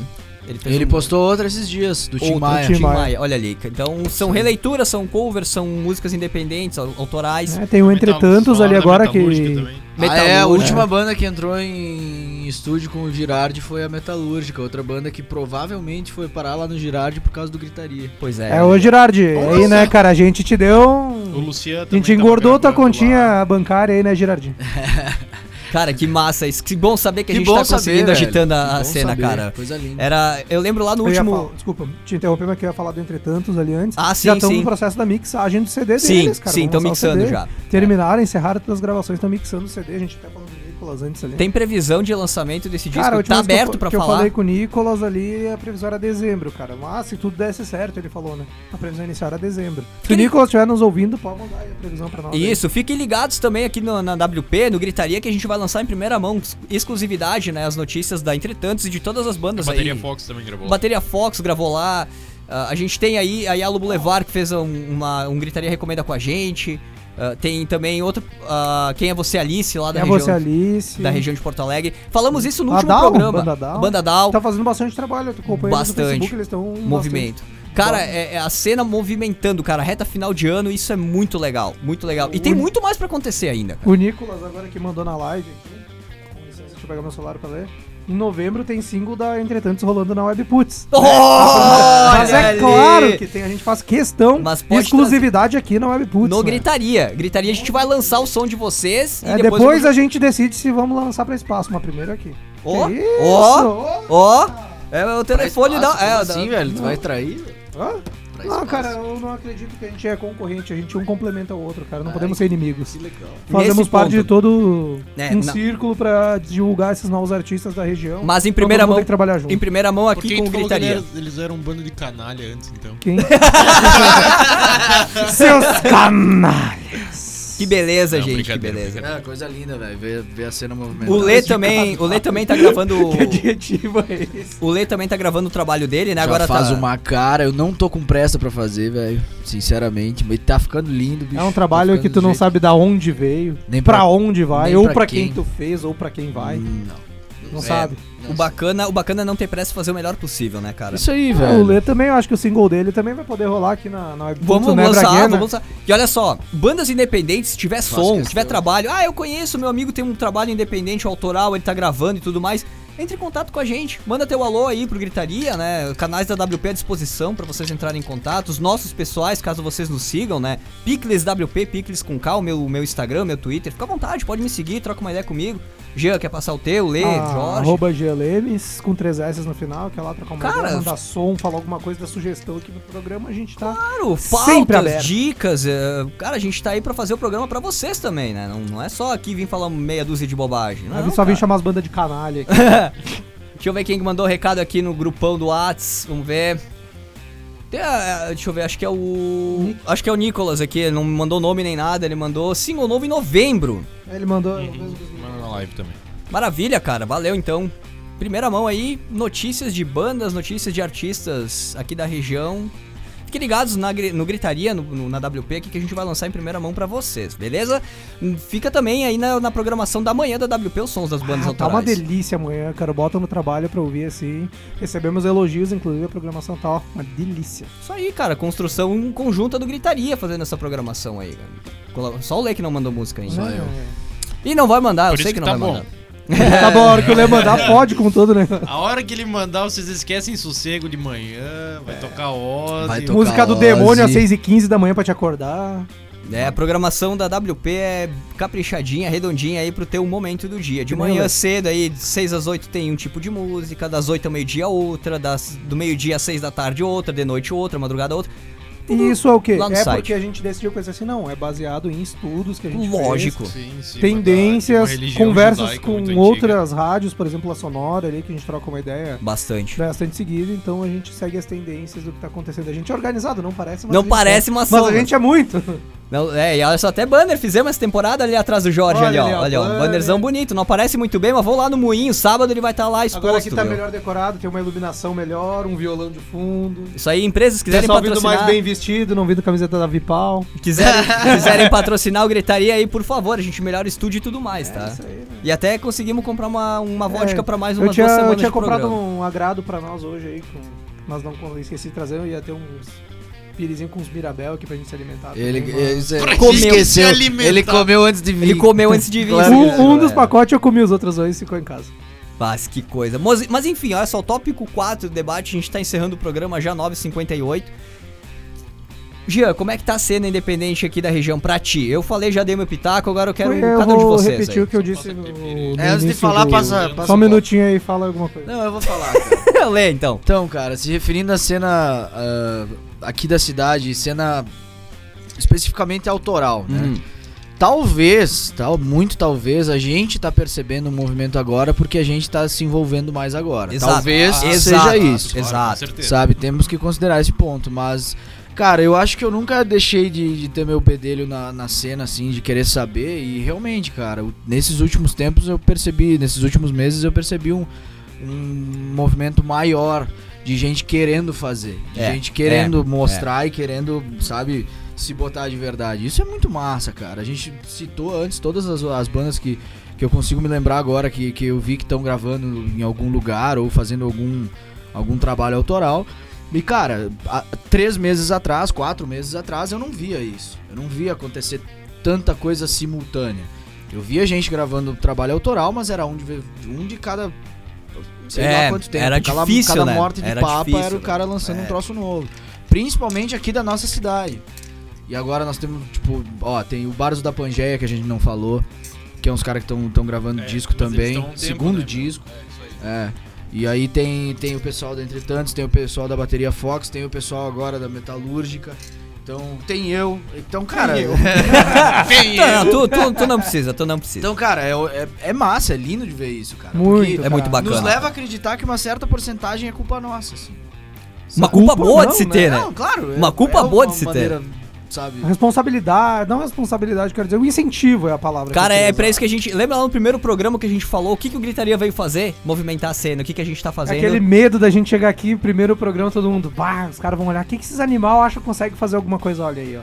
Fez Ele um- postou outra esses dias, do Tim Maia. Tim Tim Maia. Maia, olha ali. Então são releituras, são covers, são músicas independentes, au- autorais. É, tem o Entretantos ali agora que. Ah, é, a última banda que entrou em estúdio com o Girardi foi a Metalúrgica, outra banda que provavelmente foi parar lá no Girardi por causa do Gritaria. Pois é. É, ô Girardi, aí, né, cara, a gente te deu. O um- Luciano A gente engordou tua continha bancária aí, né, Girardi? Cara, que massa isso. Que bom saber que a Que gente bom tá saber, conseguindo velho. agitando a, Que a cena, saber. cara. Coisa linda. Era. Eu lembro lá no Eu ia último. falar- desculpa, te interromper, mas que eu ia falar do Entretantos ali antes. Ah, sim, Já estão no processo da mixagem do CD Sim, deles, cara. sim, estão mixando CD. já. Terminaram, encerraram todas as gravações, estão mixando o CD. A gente até falando do Nicolas antes ali. Tem previsão de lançamento desse disco? Cara, a tá aberto fa- pra que eu falar? falei com o Nicolas ali, a previsão era dezembro, cara. Mas se tudo desse certo, ele falou, né? A previsão inicial era dezembro. Se Que o ni- Nicolas estiver nos ouvindo, pode mandar aí a previsão pra nós. aí. Isso, fiquem ligados também aqui no- na WP, no Gritaria, que a gente vai lançar em primeira mão, ex- exclusividade, né? As notícias da Entretantos e de todas as A bandas bateria aí. Fox também gravou. Bateria Fox gravou lá. ah, a gente tem aí a Yalo Boulevard, que fez um, uma, um Gritaria Recomenda com a gente. Ah, tem também outro. ah, Quem é você, Alice, lá da É região. você, Alice. Da região de Porto Alegre. Falamos isso no último programa. Banda Dal. Tá fazendo bastante trabalho, eu tô acompanhando Bastante. Facebook, eles estão movimento. Cara, é, é a cena movimentando, cara, reta final de ano, isso é muito legal, muito legal. E tem O- muito mais pra acontecer ainda. cara. O Nicolas agora que mandou na live aqui. Com licença, deixa eu pegar meu celular pra ler. Em novembro tem single da Entretantos rolando na Webputs. Mas Olha é ali! claro que tem, a gente faz questão Mas exclusividade aqui na Webputs. No né? Gritaria. Gritaria, a gente vai lançar o som de vocês É, e depois, depois. a gente decide se vamos lançar pra espaço, mas primeiro aqui. Ó, Que ó, isso? Ó, é o telefone da. É, como da- assim, velho? Tu vai trair? Hã? Não, espaço. cara, eu não acredito que a gente é concorrente, a gente um complementa o outro, cara. Não podemos ser inimigos. Que legal. Fazemos Nesse parte ponto. de todo É, um não. círculo pra divulgar esses novos artistas da região. Mas em primeira mão. Trabalhar junto. Em primeira mão aqui Porque com Gritaria. eles, eles eram um bando de canalha antes, então. Quem? Seus canalhas! Que beleza, Não, gente, que beleza. É, coisa linda, velho. Ver, ver a cena movimentada. O Lê também, o Lê também tá gravando. Que adjetivo é esse? O Lê também tá gravando o trabalho dele, né? Já Agora faz tá. uma cara, eu não tô com pressa pra fazer, velho. Sinceramente, mas tá ficando lindo, bicho. É um Tá trabalho ficando que tu do não jeito- sabe da onde veio, Nem pra pra- onde vai, nem ou pra pra quem. quem. tu fez, ou pra quem vai. Hum, Não. Não É, sabe. O bacana, o bacana é não ter pressa fazer o melhor possível, né, cara? Isso aí, velho. o Lê também, eu acho que o single dele também vai poder rolar aqui na, na Vamos né, lançar, Braguena? vamos lançar. E olha só, bandas independentes, se tiver som, se tiver trabalho, ah, eu conheço, meu amigo tem um trabalho independente, autoral, ele tá gravando e tudo mais. Entre em contato com a gente, manda teu alô aí pro Gritaria, né? Canais da WP à disposição pra vocês entrarem em contato. Os nossos pessoais, caso vocês nos sigam, né? Picles WP, Picles com K, o meu, meu Instagram, meu Twitter. Fica à vontade, pode me seguir, troca uma ideia comigo. Jean, quer passar o teu? Lê, Ah, Jorge. Arroba GLMs com três S no final, que é lá trocar uma Cara, ideia, mandar som, falar alguma coisa da sugestão aqui no programa, a gente tá. Claro, Sempre pautas, dicas. é, cara, a gente tá aí pra fazer o programa pra vocês também, né? Não, não é só aqui vir falar meia dúzia de bobagem. Não, só vim chamar as bandas de canalha aqui. Deixa eu ver quem que mandou recado aqui no grupão do Whats. Vamos ver. Tem a- a- deixa eu ver, acho que é o. Acho que é o Nicolas aqui, ele não mandou nome nem nada, ele mandou single novo em novembro. Aí ele mandou. Manda na live também. Maravilha, cara, valeu então. Primeira mão aí, notícias de bandas, notícias de artistas aqui da região. Fiquem ligados na, no Gritaria, no, no- na WP aqui que a gente vai lançar em primeira mão pra vocês, beleza? Hum, Fica também aí na, na programação da manhã da WP os sons das bandas Ah, tá uma autorais. delícia amanhã, cara. Bota no trabalho pra ouvir assim. Recebemos elogios, inclusive a programação tá ó, uma delícia. Isso aí, cara, construção conjunta do Gritaria fazendo essa programação aí, cara. Só o Lê que não mandou música ainda. Só É. eu. E não vai mandar, Por eu sei que, que não tá vai bom. mandar. tá bom, a hora que eu lembro mandar, pode com todo, né? A hora que ele mandar, vocês esquecem sossego de manhã, vai tocar Ozzy. Vai tocar Música do Ozzy. demônio às 6h15 da manhã pra te acordar. É, a programação da WP é caprichadinha, redondinha aí pro teu momento do dia. De manhã cedo aí, de 6 às 8 tem um tipo de música, das 8 ao meio-dia outra, das, do meio-dia às 6 da tarde outra, de noite outra, madrugada outra. E isso é o quê? lá no É site. porque a gente decidiu coisa assim, não. É baseado em estudos que a gente Lógico. Sim, sim, fez. Tendências, uma religião conversas com outras rádios, por exemplo, a Sonora ali, que a gente troca uma ideia Bastante. bastante seguida, então a gente segue as tendências do que tá acontecendo. A gente é organizado, não parece, mas Não parece é. Mas sombra. a gente é muito. Não, é, e olha só, até banner fizemos essa temporada ali atrás do Jorge Olha ali, ó. ali, ó, olha, ó, um banner. bannerzão bonito. Não aparece muito bem, mas vou lá no moinho, sábado ele vai estar lá exposto. Agora aqui tá viu? melhor decorado, tem uma iluminação melhor, um violão de fundo. Isso aí, empresas quiserem Pessoal vindo patrocinar, mais bem vestido, não vindo camiseta da Vipal. quiserem, quiserem patrocinar o Gritaria aí, por favor, a gente melhora o estúdio e tudo mais, tá? isso aí, né? E até conseguimos comprar uma, uma vodka pra mais eu umas tinha, duas eu semanas tinha de comprado programa. um agrado pra nós hoje aí, com, nós não eu esqueci de trazer, eu ia ter uns pirizinho com uns Mirabel aqui pra gente se alimentar. Ele, também, uma- ele, Comeu. esqueceu. alimentar. Ele comeu antes de vir. Ele comeu antes de vir. Claro um, um é. dos pacotes eu comi, os outros dois ficou em casa. Mas que coisa. Mas, mas enfim, olha só, o tópico 4 do debate, a gente tá encerrando o programa já 9h58. Jean, como é que tá a cena independente aqui da região pra ti? Eu falei, já dei meu pitaco, agora eu quero Foi, cada eu um de vocês. repetir aí. o que eu disse no, no É, antes de falar, do- passa, passa Só um minutinho aí e fala alguma coisa. Não, eu vou falar. Lê então. Então, cara, se referindo à cena ah, aqui da cidade, cena especificamente autoral, né? Hum. Talvez, tal, muito talvez, a gente tá percebendo o movimento agora porque a gente tá se envolvendo mais agora. Exato. Talvez Ah, seja exato. isso. Claro, Exato. Com certeza. Sabe, temos que considerar esse ponto, mas cara, eu acho que eu nunca deixei de, de ter meu pedelho na, na cena assim, de querer saber e realmente, cara, nesses últimos tempos eu percebi, nesses últimos meses eu percebi um, um movimento maior de gente querendo fazer, de É, gente querendo é, mostrar e querendo, sabe, se botar de verdade. Isso é muito massa, cara. A gente citou antes todas as, as bandas que, que eu consigo me lembrar agora que, que eu vi que estão gravando em algum lugar ou fazendo algum, algum trabalho autoral. E cara, há três meses atrás, quatro meses atrás, eu não via isso. Eu não via acontecer tanta coisa simultânea. Eu via gente gravando trabalho autoral, mas era um de, um de cada. Sei É, lá quanto tempo. era cada, difícil, cada né? morte de Era papa difícil, era o né? cara lançando É. um troço novo. Principalmente aqui da nossa cidade. E agora nós temos, tipo, ó, tem o Baros da Pangeia que a gente não falou, que é uns caras que estão gravando É, disco também, um tempo, segundo né? disco. É, isso aí. É. E aí tem, tem o pessoal da Entretantos, tem o pessoal da Bateria Fox, tem o pessoal agora da Metalúrgica. Então, tem eu. Então, cara. Tem Não, tu, tu, tu não precisa, tu não precisa. então, cara, é, é, é massa, é lindo de ver isso, cara. Muito, porque é muito bacana. Nos leva a acreditar que uma certa porcentagem é culpa nossa, assim. Uma culpa Culpa boa não, de se né? ter, né? Não, claro. é- Uma culpa é boa uma de se ter. Sabe? A responsabilidade, não responsabilidade, quero dizer, o incentivo é a palavra. Cara, é pra isso que a gente. Lembra lá no primeiro programa que a gente falou o que, que o Gritaria veio fazer? Movimentar a cena, o que, que a gente tá fazendo. Aquele medo da gente chegar aqui, primeiro programa, todo mundo, bah, os caras vão olhar, o que, que esses animais acham que conseguem fazer alguma coisa? Olha aí, ó.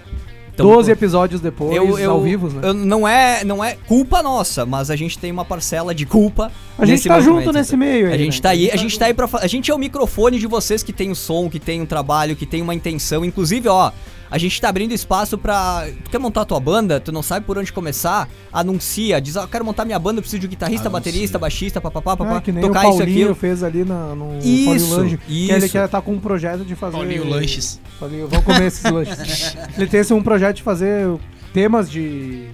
Então, 12 episódios depois, eu, eu, ao vivo, né? eu- não, é, não é culpa nossa, mas a gente tem uma parcela de culpa. a gente tá junto nesse então. meio aí. A gente né? tá aí, a gente tá aí pra. A gente é o microfone de vocês que tem o som, que tem um trabalho, que tem uma intenção. Inclusive, ó, a gente tá abrindo espaço pra. Tu quer montar a tua banda? Tu não sabe por onde começar? Anuncia, diz, ó, quero montar minha banda, eu preciso de um guitarrista, Anuncia. baterista, baixista, papapá, papapá, É, que nem tocar o isso Paulinho aqui. fez ali na, no Isso, Paulinho Lange. Que ele isso. quer tá com um projeto de fazer... Paulinho Lanches. Paulinho, vamos comer esses lanches. ele tem esse um projeto de fazer temas de...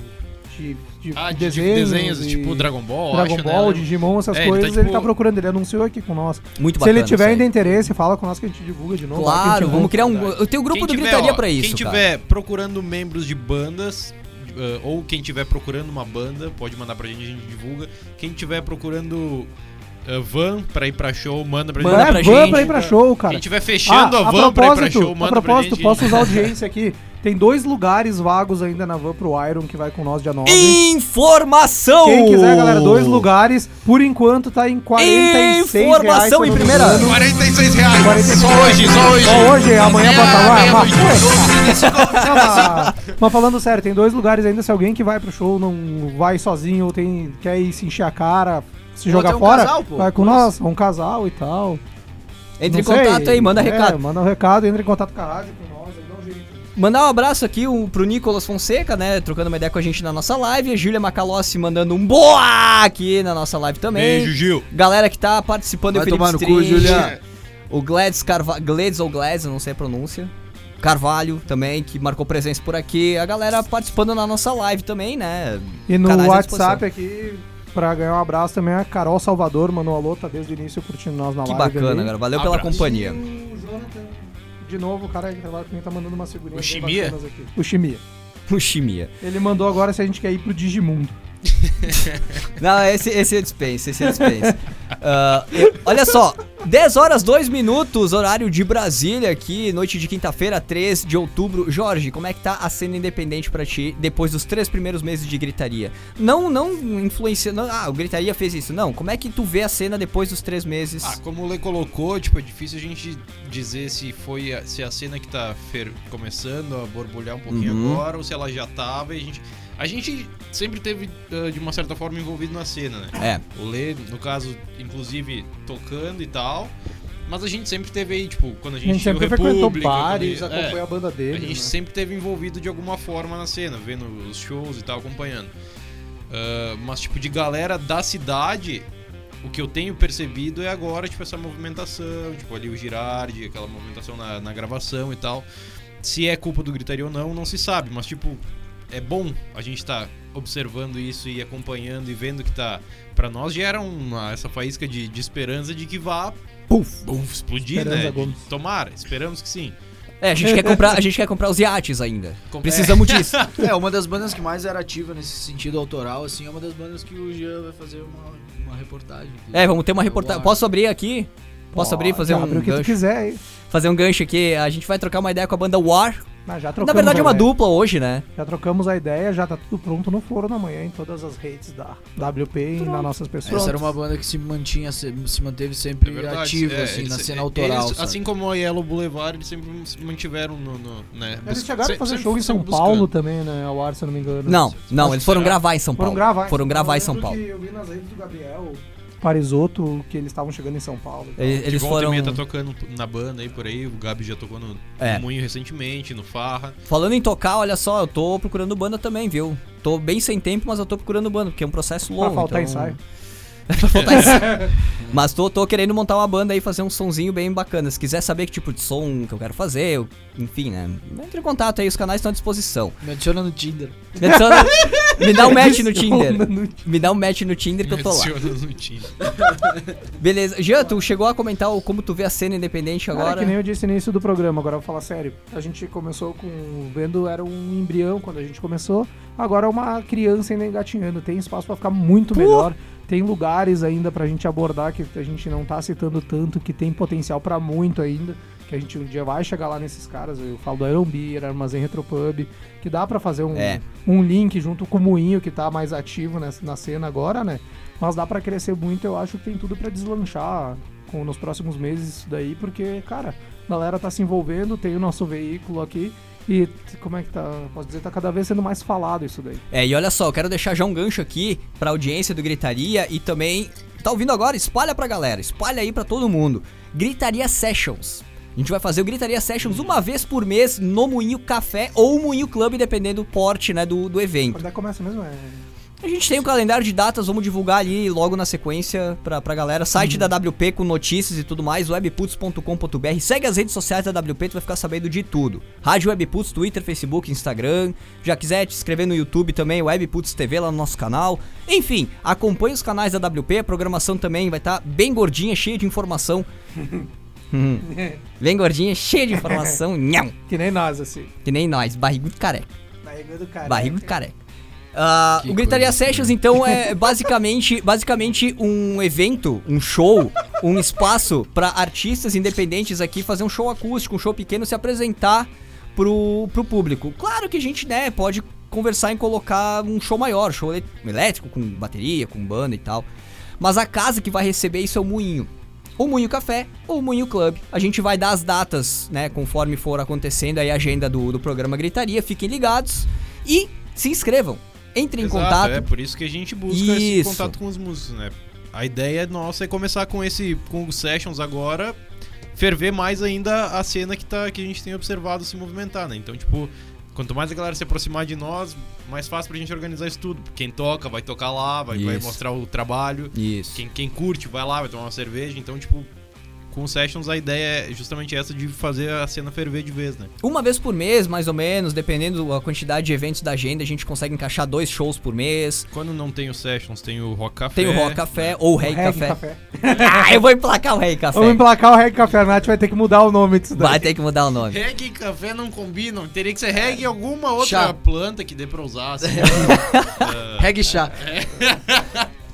de, de Ah, de desenhos, desenhos, e tipo Dragon Ball, Dragon acho, Ball, né? Digimon, essas É, ele tá, coisas, ele tá tipo- procurando, ele anunciou aqui com nós. Muito Se bacana. ele tiver ainda interesse, fala com nós que a gente divulga de novo. Claro, vamos criar um. Eu tenho o grupo Quem do tiver, Gritaria ó, pra isso. Quem cara. tiver procurando membros de bandas, uh, ou quem tiver procurando uma banda, pode mandar pra gente, a gente divulga. Quem tiver procurando uh, van pra ir pra show, manda pra Manda gente. pra van gente. pra ir pra show, cara. Quem tiver fechando Ah, a van pra ir pra show, a manda pra propósito, gente. posso usar a audiência aqui. Tem dois lugares vagos ainda na van pro Iron que vai com nós dia 9. Informação! Quem quiser, galera, dois lugares. Por enquanto tá em 46 reais. Informação eu em primeira. engano. 46 reais. 46 Só hoje, só hoje. Só hoje, amanhã bota lá. no Não, mas- mas falando sério, tem dois lugares ainda. Se alguém que vai pro show não vai sozinho ou tem, quer ir se encher a cara, se jogar um fora, casal, pô. vai com nós, um casal e tal. Entre em Não sei. contato aí, manda É, recado. Manda um recado, entra em contato com a rádio, com nós, aí dá um jeito. Mandar um abraço aqui um, pro Nicolas Fonseca, né? Trocando uma ideia com a gente na nossa live. A Júlia Macalossi mandando um boa aqui na nossa live também. Beijo, Gil. Galera que tá participando, Vai o Felipe tomar no cu, Julia. O Gladys Carvalho, Gladys ou Gladys, eu não sei a pronúncia. Carvalho também, que marcou presença por aqui. A galera participando na nossa live também, né? E no Canais WhatsApp aqui, pra ganhar um abraço também, a Carol Salvador mandou um alô, tá desde o início curtindo nós na Que live. bacana, ali. cara. Valeu pela Abraço. companhia. E o Jonathan, de novo, o cara que trabalha comigo tá mandando uma segurinha. O Chimia? O Chimia. O Chimia. Ele mandou agora se a gente quer ir pro Digimundo. Não, esse, esse é dispensa, esse é dispensa. Ah, eu- olha só, 10 horas 2 minutos, horário de Brasília aqui, noite de quinta-feira, 3 de outubro. Jorge, como é que tá a cena independente pra ti depois dos três primeiros meses de gritaria? Não, não influenciando. Ah, o gritaria fez isso. Não, como é que tu vê a cena depois dos três meses? Ah, como o Lê colocou, tipo, é difícil a gente dizer se foi a, se a cena que tá fer- começando a borbulhar um pouquinho Uhum. agora ou se ela já tava e a gente. A gente sempre teve, ah, de uma certa forma, envolvido na cena, né? É. O Lê, no caso, inclusive, tocando e tal. Mas a gente sempre teve aí, tipo, quando a A gente, gente tinha o sempre frequentou bares, quando- é, acompanha a banda a dele. gente né? sempre teve envolvido de alguma forma na cena, vendo os shows e tal, acompanhando. Ah, mas, tipo, de galera da cidade, o que eu tenho percebido é agora, tipo, essa movimentação, tipo, ali o Girardi, aquela movimentação na, na gravação e tal. Se é culpa do Gritaria ou não, não se sabe, mas, tipo, é bom a gente tá observando isso e acompanhando e vendo que tá. Pra nós gera uma, essa faísca de, de esperança de que vá. Puf. buf, explodir, Esperança né? Gomes. Tomara, esperamos que sim. É, a gente quer comprar, a gente quer comprar os iates ainda. Com- Precisamos disso. É, uma das bandas que mais era ativa nesse sentido autoral, assim, é uma das bandas que o Jean vai fazer uma, uma reportagem. aqui. É, vamos ter uma reportagem. Posso abrir aqui? Posso abrir e fazer um Abre o que tu gancho? quiser aí. Fazer um gancho aqui. A gente vai trocar uma ideia com a banda War. Mas já trocamos Na verdade é uma dupla hoje, né? Já trocamos a ideia, já tá tudo pronto no forno amanhã em todas as redes da WP e nas nossas pessoas. Essa era uma banda que se mantinha, se, se manteve sempre É verdade, ativa, é, assim, eles- na cena eles, autoral. sabe? assim como a Yellow Boulevard, eles sempre se mantiveram no. no né, Eles chegaram a fazer show em São sempre Paulo buscando. também, né? Ao ar, se eu não me engano. Não, não, eles foram gravar em São Foram Paulo. gravar. Foram gravar em São Paulo. Eu vi nas redes do Gabriel Parisotto que eles estavam chegando em São Paulo. e tal. Eles, volta e foram. meia tá tocando na banda aí por aí. O Gabi já tocou no, É. no Moinho recentemente, no Farra. Falando em tocar, olha só, eu tô procurando banda também, viu? Tô bem sem tempo, mas eu tô procurando banda, porque é um processo Pra longo. faltar então... ensaio. pra faltar ensaio. Mas tô, tô querendo montar uma banda aí, fazer um sonzinho bem bacana. Se quiser saber que tipo de som que eu quero fazer, eu- enfim, né? Entre em contato aí, os canais estão à disposição. Me adiciona no Tinder. Me, adiciona- me dá um match no Tinder. Me dá um match no Tinder que eu tô lá. Adiciona no Tinder. Beleza. Jean, tu chegou a comentar o- como tu vê a cena independente Cara, agora? que nem eu disse no início do programa, agora eu vou falar sério. A gente começou com. Vendo, era um embrião quando a gente começou. Agora é uma criança ainda engatinhando. Tem espaço pra ficar muito melhor. Tem lugares ainda pra gente abordar que a gente não tá citando tanto, que tem potencial pra muito ainda. Que a gente um dia vai chegar lá nesses caras. Eu falo do Iron Beer, Armazém Retropub. Que dá pra fazer um, É. um link junto com o Moinho, que tá mais ativo nessa, na cena agora, né? Mas dá pra crescer muito. Eu acho que tem tudo pra deslanchar com, nos próximos meses isso daí, porque, cara, a galera tá se envolvendo, tem o nosso veículo aqui e como é que tá? Posso dizer, tá cada vez sendo mais falado isso daí. É, e olha só, eu quero deixar já um gancho aqui pra audiência do Gritaria e também. Tá ouvindo agora? Espalha pra galera, espalha aí pra todo mundo. Gritaria Sessions. A gente vai fazer o Gritaria Sessions uma vez por mês no Moinho Café ou Moinho Club, dependendo do porte, né, do, do evento. Quando é que começa mesmo? É... A gente tem um calendário de datas, vamos divulgar ali logo na sequência pra, pra galera. Site da WP com notícias e tudo mais, webputs.com.br. Segue as redes sociais da WP, tu vai ficar sabendo de tudo. Rádio Webputs, Twitter, Facebook, Instagram. Já quiser te inscrever no YouTube também, Webputs TV lá no nosso canal. Enfim, acompanhe os canais da WP, a programação também vai estar bem gordinha, cheia de informação. Hum, bem gordinha, cheia de informação. Nham, Que nem nós, assim. que nem nós, barrigudo careca. Barriga do cara. Barriga de careca. Que o Gritaria Sessions, então, é basicamente, basicamente um evento, um show, um espaço para artistas independentes aqui fazer um show acústico, um show pequeno, se apresentar pro, pro público. Claro que a gente, né, pode conversar em colocar um show maior, show elé- elétrico, com bateria, com banda e tal. Mas a casa que vai receber isso é o Moinho. O Moinho Café ou o Moinho Club. A gente vai dar as datas, né, conforme for acontecendo aí a agenda do, do programa Gritaria. Fiquem ligados e se inscrevam. Entrem em Exato, contato. É por isso que a gente busca esse Isso. contato com os músicos, né? A ideia nossa é começar com esse com os sessions agora, ferver mais ainda a cena que tá que a gente tem observado se movimentar, né? Então, tipo, quanto mais a galera se aproximar de nós, mais fácil pra gente organizar isso tudo. Quem toca vai tocar lá, vai, vai mostrar o trabalho. Isso. Quem, quem curte vai lá, vai tomar uma cerveja. Então, tipo, com os sessions a ideia é justamente essa de fazer a cena ferver de vez, né? Uma vez por mês, mais ou menos, dependendo da quantidade de eventos da agenda, a gente consegue encaixar dois shows por mês. Quando não tem os sessions, tem o Rock Café. Tem o Rock Café ou o Rei Reggae Café. ah, eu vou emplacar o Rei Café. Vamos emplacar o Reggae Café. A Nath vai ter que mudar o nome disso daí. Vai ter que mudar o nome. Reggae e café não combinam. Teria que ser reggae e alguma outra Chá. planta que dê pra usar. Assim. Reggae chá.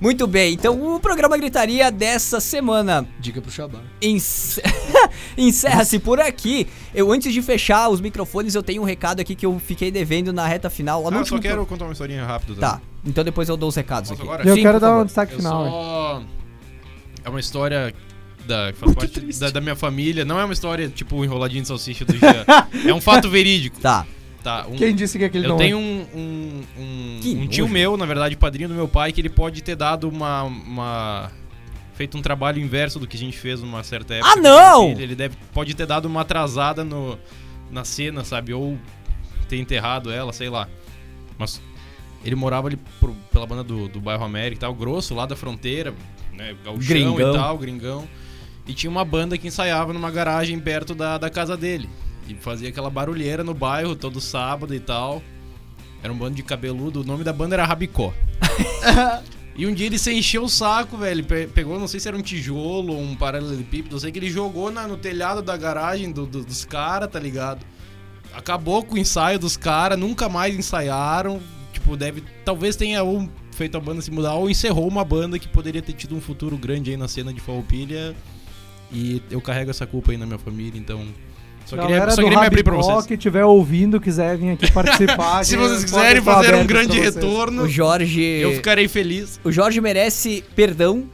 Muito bem, então o programa Gritaria dessa semana Dica pro Xabá. Ence- Encerra-se por aqui. Eu, antes de fechar os microfones, eu tenho um recado aqui que eu fiquei devendo na reta final. Lá no Ah, eu só quero pro- contar uma historinha rápida. Tá, então depois eu dou os recados Posso aqui. agora? Eu Sim, quero dar favor. um destaque Eu final. só... É uma história da, que faz parte da, da minha família. Não é uma história tipo enroladinho de salsicha do Jean. é um fato verídico. Tá. Tá, um- Quem disse que aquele eu não tenho é? um, um, um- um tio meu, na verdade, padrinho do meu pai, que ele pode ter dado uma. uma- feito um trabalho inverso do que a gente fez numa certa época. Ah, não! Ele, ele deve, pode ter dado uma atrasada no, na cena, sabe? Ou ter enterrado ela, sei lá. Mas ele morava ali pro- pela banda do, do bairro América e tal, grosso, lá da fronteira, né? Gauchão Gringão. e tal, gringão. E tinha uma banda que ensaiava numa garagem perto da, da casa dele. E fazia aquela barulheira no bairro todo sábado e tal. Era um bando de cabeludo. O nome da banda era Rabicó. e um dia ele se encheu o saco, velho. Pe- Pegou, não sei se era um tijolo ou um paralelepípedo. Eu sei que ele jogou na- no telhado da garagem do- do- dos caras, tá ligado? Acabou com o ensaio dos caras, nunca mais ensaiaram. Tipo, deve. Talvez tenha ou feito a banda se mudar, ou encerrou uma banda que poderia ter tido um futuro grande aí na cena de Farroupilha. E eu carrego essa culpa aí na minha família, então. Só queria, Galera só do queria me abrir pra vocês. que estiver ouvindo, quiser vir aqui participar. Se vocês quiserem fazer um grande retorno, O Jorge. eu ficarei feliz. O Jorge merece perdão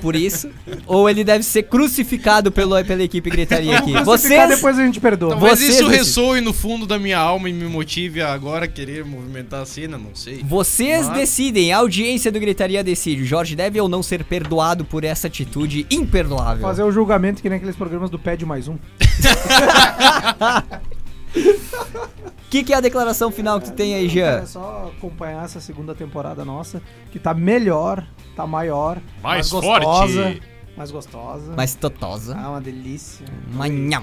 por isso. ou ele deve ser crucificado pelo, pela equipe gritaria aqui. Vocês. depois a gente perdoa. Talvez Vocês isso decidem. ressoe no fundo da minha alma e me motive a agora querer movimentar a cena, não sei. Vocês Mas- decidem, a audiência do Gritaria decide. O Jorge deve ou não ser perdoado por essa atitude imperdoável. Fazer o julgamento que nem aqueles programas do Pede Mais Um. O que, que é a declaração final que tu tem aí, Jean? É só acompanhar essa segunda temporada nossa, que tá melhor, tá maior, Mais gostosa, forte. mais gostosa. Mais totosa. Ah, uma delícia. Manhã.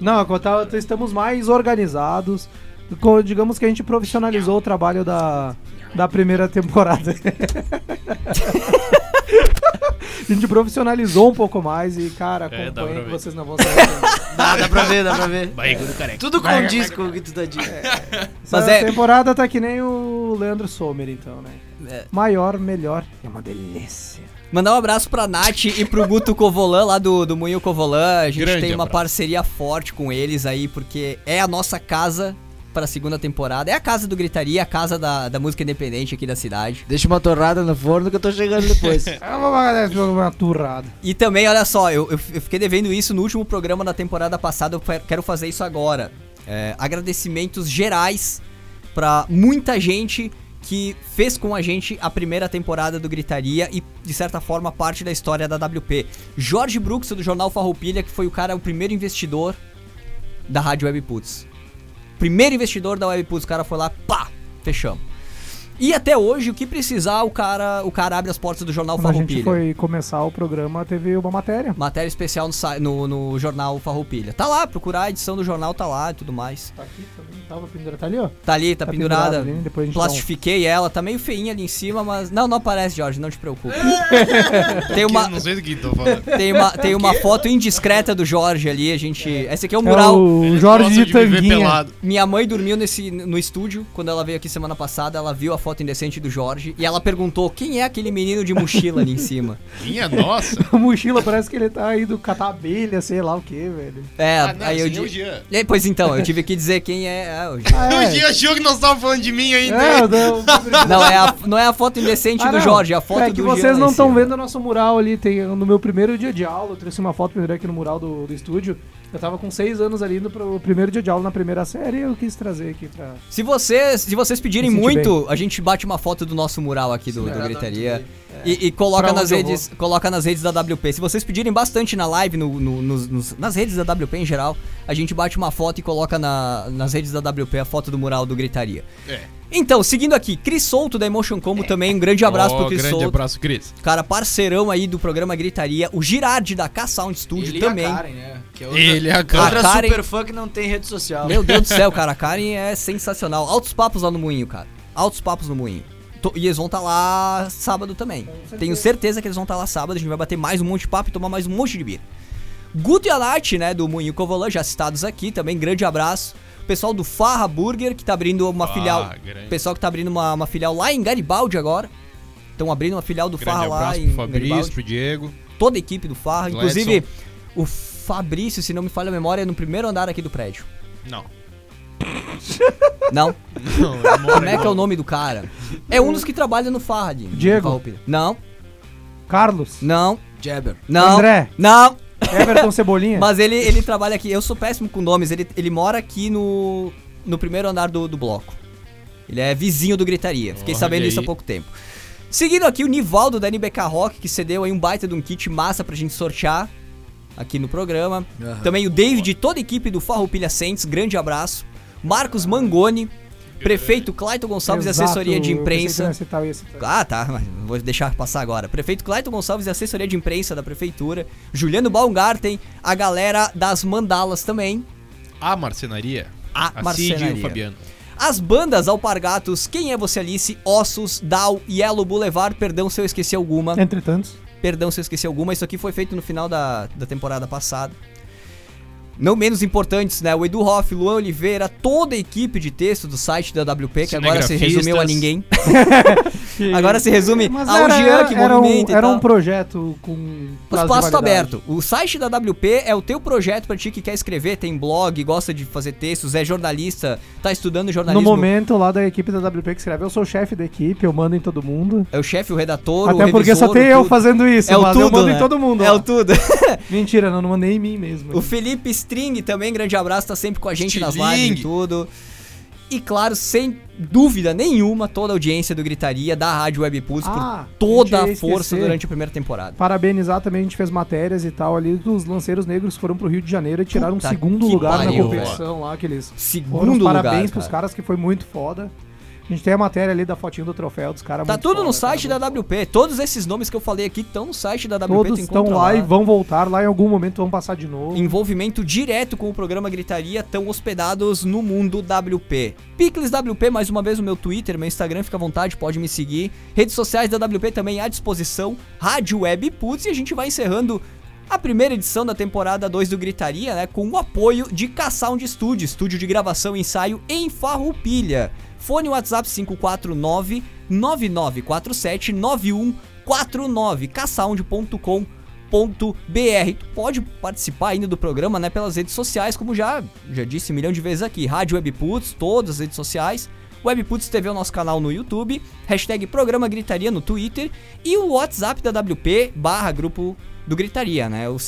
Não, tá- estamos mais organizados. Digamos que a gente profissionalizou o trabalho da, da primeira temporada. a gente profissionalizou um pouco mais e, cara, É, dá pra acompanhem que ver. vocês não vão saber. Dá, dá pra ver, dá pra ver. Barriga do careca. Tudo condiz com o que tu tá dizendo. Essa Mas é- temporada tá que nem o Leandro Sommer, então, né? É. Maior, melhor. É uma delícia. Mandar um abraço pra Nath e pro Guto Covolan, lá do, do Moinho Covolan. A gente Grande tem uma abraço. parceria forte com eles aí, porque é a nossa casa pra segunda temporada. É a casa do Gritaria, a casa da, da música independente aqui da cidade. Deixa uma torrada no forno que eu tô chegando depois. É uma, uma turrada. E também, olha só, eu, eu, fiquei devendo isso no último programa da temporada passada, eu quero fazer isso agora. É, agradecimentos gerais pra muita gente que fez com a gente a primeira temporada do Gritaria e, de certa forma, parte da história da WP. Jorge Brooks, do Jornal Farroupilha, que foi o cara, o primeiro investidor da Rádio Webputs. Primeiro investidor da Webputs, o cara foi lá, pá, fechamos. E até hoje, o que precisar, o cara, o cara abre as portas do Jornal Quando a Farroupilha. gente foi começar o programa, teve uma matéria. Matéria especial no, no, no jornal Farroupilha. Tá lá, procurar a edição do jornal, tá lá e tudo mais. Tá aqui também, tava pendurada. Tá ali, ó. Tá ali, tá, Tá pendurada. ali, depois a gente dá um- Plastifiquei ela, tá meio feinha ali em cima, mas. Não, não aparece, Jorge, não te preocupe. tem, uma, Não sei do que tô falando. tem, uma, tem uma foto indiscreta do Jorge ali, a gente. Esse aqui é o É mural. o Eles Jorge de ver Tanguinha. pelado. Minha mãe dormiu nesse, no estúdio quando ela veio aqui semana passada. Ela viu a foto foto indecente do Jorge e ela perguntou quem é aquele menino de mochila ali em cima. Minha nossa. A mochila parece que ele tá indo catar abelha, sei lá o que, velho. É, Ah, não, aí eu esse é o disse. Jean. Pois então, eu tive que dizer quem é. é o Ah, O Gia achou que nós estávamos falando de mim ainda. É, não, Não, é a, não é a foto indecente Ah, do não. Jorge, é a foto é do que Jean vocês não estão vendo o nosso mural ali. Tem, no meu primeiro dia de aula, eu trouxe uma foto pendurei aqui no mural do, do estúdio. Eu tava com seis anos ali indo pro primeiro dia de aula na primeira série e eu quis trazer aqui pra. Se vocês, se vocês pedirem muito, a gente bate uma foto do nosso mural aqui do, do Gritaria e, e coloca Pra nas redes, coloca nas redes da WP. Se vocês pedirem bastante na live, no, no- nos- nos- nas redes da WP em geral, a gente bate uma foto e coloca na- nas redes da WP a foto do mural do Gritaria. É. Então, seguindo aqui, Cris Souto da Emotion Combo também, um grande abraço Ó, pro Cris grande Souto. abraço, Cris. Cara, parceirão aí do programa Gritaria. O Girardi da K-Sound Studio Ele também. e a Karen, né? Que é outra, Ele é a outra Karen. Karen- super fã que não tem rede social. Meu Deus do céu, cara, a Karen é sensacional. Altos papos lá no Moinho, cara. Altos papos no Moinho. Tô- E eles vão estar lá sábado também. Tenho certeza que eles vão estar lá sábado. A gente vai bater mais um monte de papo e tomar mais um monte de beer. Guto e a Nath, né, do Moinho Covolan, já citados aqui também. Grande abraço. O pessoal do Farra Burger, que tá abrindo uma Ah, filial. grande. O pessoal que tá abrindo uma, uma filial lá em Garibaldi agora. Estão abrindo uma filial do Grande Farra lá em pro Fabrício, Garibaldi pro Diego. toda a equipe do Farra. Do Inclusive, Edson. o Fabrício, se não me falha a memória, é no primeiro andar aqui do prédio. Não. Não? Não, mora Como é que é o nome do cara? É um dos que trabalha no Farra, Dinho. Diego. Não, Carlos. não, Jabber. não. André. Não. Everton Cebolinha. Mas ele, ele trabalha aqui. Eu sou péssimo com nomes. Ele, ele mora aqui no, no primeiro andar do, do bloco. Ele é vizinho do Gritaria. Fiquei Olha sabendo isso há aí. pouco tempo. Seguindo aqui o Nivaldo da NBK Rock, que cedeu aí um baita de um kit massa pra gente sortear aqui no programa. Aham. Também o David e toda a equipe do Farroupilha Saints, grande abraço. Marcos Mangoni, prefeito Clayton Gonçalves e Exato, assessoria de imprensa. citar, citar. Ah, tá, mas vou deixar passar agora. Prefeito Clayton Gonçalves e assessoria de imprensa da prefeitura. Juliano Baumgarten, a galera das mandalas também. A marcenaria. A A Cid e marcenaria. o Fabiano. As bandas Alpargatos, Quem é Você Alice, Ossos, Dow, Yellow Boulevard, perdão se eu esqueci alguma. Entretanto, Perdão se eu esqueci alguma, isso aqui foi feito no final da, da temporada passada. Não menos importantes, né? O Edu Hoff, Luan Oliveira, toda a equipe de texto do site da WP, que agora se resumiu a ninguém. que- Agora se resume Mas ao era, Jean que era, um, movimenta e era tal. um projeto com. O espaço tá aberto. O site da WP é o teu projeto pra ti que quer escrever, tem blog, gosta de fazer textos, é jornalista, tá estudando No jornalismo. momento lá da equipe da WP que escreve, eu sou o chefe da equipe, eu mando em todo mundo. É o chefe, o redator, Até o porque revisor, só tem eu fazendo isso, É o mas tudo, eu mando né? em todo mundo. É lá. o tudo. Mentira, não, não mandei em mim mesmo. O Felipe String também, grande abraço, tá sempre com a gente nas lives e tudo. E claro, sem dúvida nenhuma, toda a audiência do Gritaria, da Rádio Web Pulse, Ah, por toda a força durante a primeira temporada. Parabenizar também, a gente fez matérias e tal ali dos lanceiros negros que foram pro Rio de Janeiro e tiraram um segundo lugar pariu, na competição lá, que eles foram Segundo os lugar, parabéns pros cara. caras que foi muito foda. A gente tem a matéria ali da fotinho do troféu dos caras Tá tudo foda, no cara, site da WP. Todos esses nomes que eu falei aqui estão no site da WP. Todos estão encontra lá, e vão voltar lá em algum momento, vão passar de novo. envolvimento direto com o programa Gritaria estão hospedados no mundo WP. Picles WP, mais uma vez o meu Twitter, meu Instagram, fica à vontade, pode me seguir. Redes sociais da WP também à disposição. Rádio Web Putz e a gente vai encerrando a primeira edição da temporada 2 do Gritaria, né, com o apoio de K-Sound Studio, estúdio de gravação e ensaio em Farroupilha. Fone WhatsApp 549 9947 9149 ksound.com br. Tu pode participar ainda do programa, né, pelas redes sociais, como já já disse um milhão de vezes aqui. Rádio Webputs, todas as redes sociais. Webputs TV é o nosso canal no YouTube. Hashtag Programa Gritaria no Twitter. E o WhatsApp da WP barra grupo do Gritaria, né? O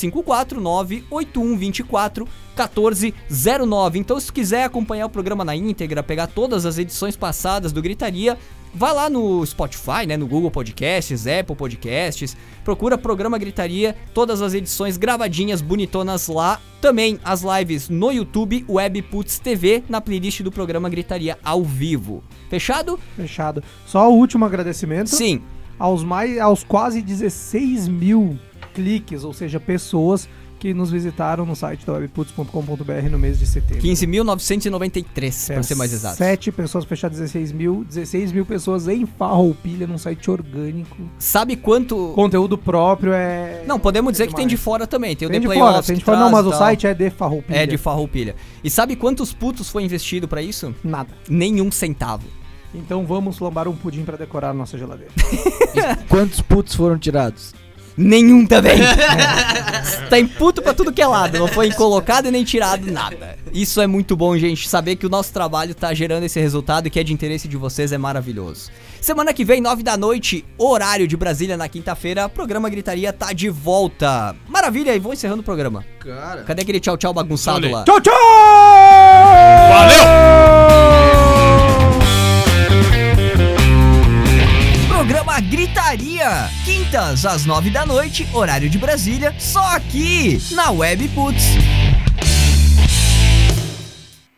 549-8124-1409. Então, se quiser acompanhar o programa na íntegra, pegar todas as edições passadas do Gritaria, vai lá no Spotify, né? No Google Podcasts, Apple Podcasts. Procura Programa Gritaria, todas as edições gravadinhas, bonitonas lá. Também as lives no YouTube, Webputs TV, na playlist do programa Gritaria ao vivo. Fechado? Fechado. Só o último agradecimento Sim. aos, mais, aos quase 16 mil cliques, ou seja, pessoas que nos visitaram no site da webputs.com.br no mês de setembro. 15.993, pra ser mais exato. 7 pessoas fechar 16 mil, 16 mil pessoas em Farroupilha num site orgânico. Sabe quanto. Conteúdo próprio é. Não, podemos dizer é que tem de fora também. Tem o Tem The de Playoffs. fora, tem de fora. Não, mas o site é de Farroupilha. É de Farroupilha. E sabe quantos putos foi investido pra isso? Nada. Nenhum centavo. Então vamos lambar um pudim pra decorar a nossa geladeira. Quantos putos foram tirados? Nenhum também. tá em puto pra tudo que é lado. Não foi colocado e nem tirado nada. Isso é muito bom, gente. Saber que o nosso trabalho tá gerando esse resultado e que é de interesse de vocês é maravilhoso. Semana que vem, nove da noite, horário de Brasília, na quinta-feira, programa Gritaria tá de volta. Maravilha, e vou encerrando o programa. Cara. Cadê aquele tchau tchau bagunçado lá? Tchau, tchau! Gritaria, quintas às nove da noite, horário de Brasília, só aqui na Web Putz.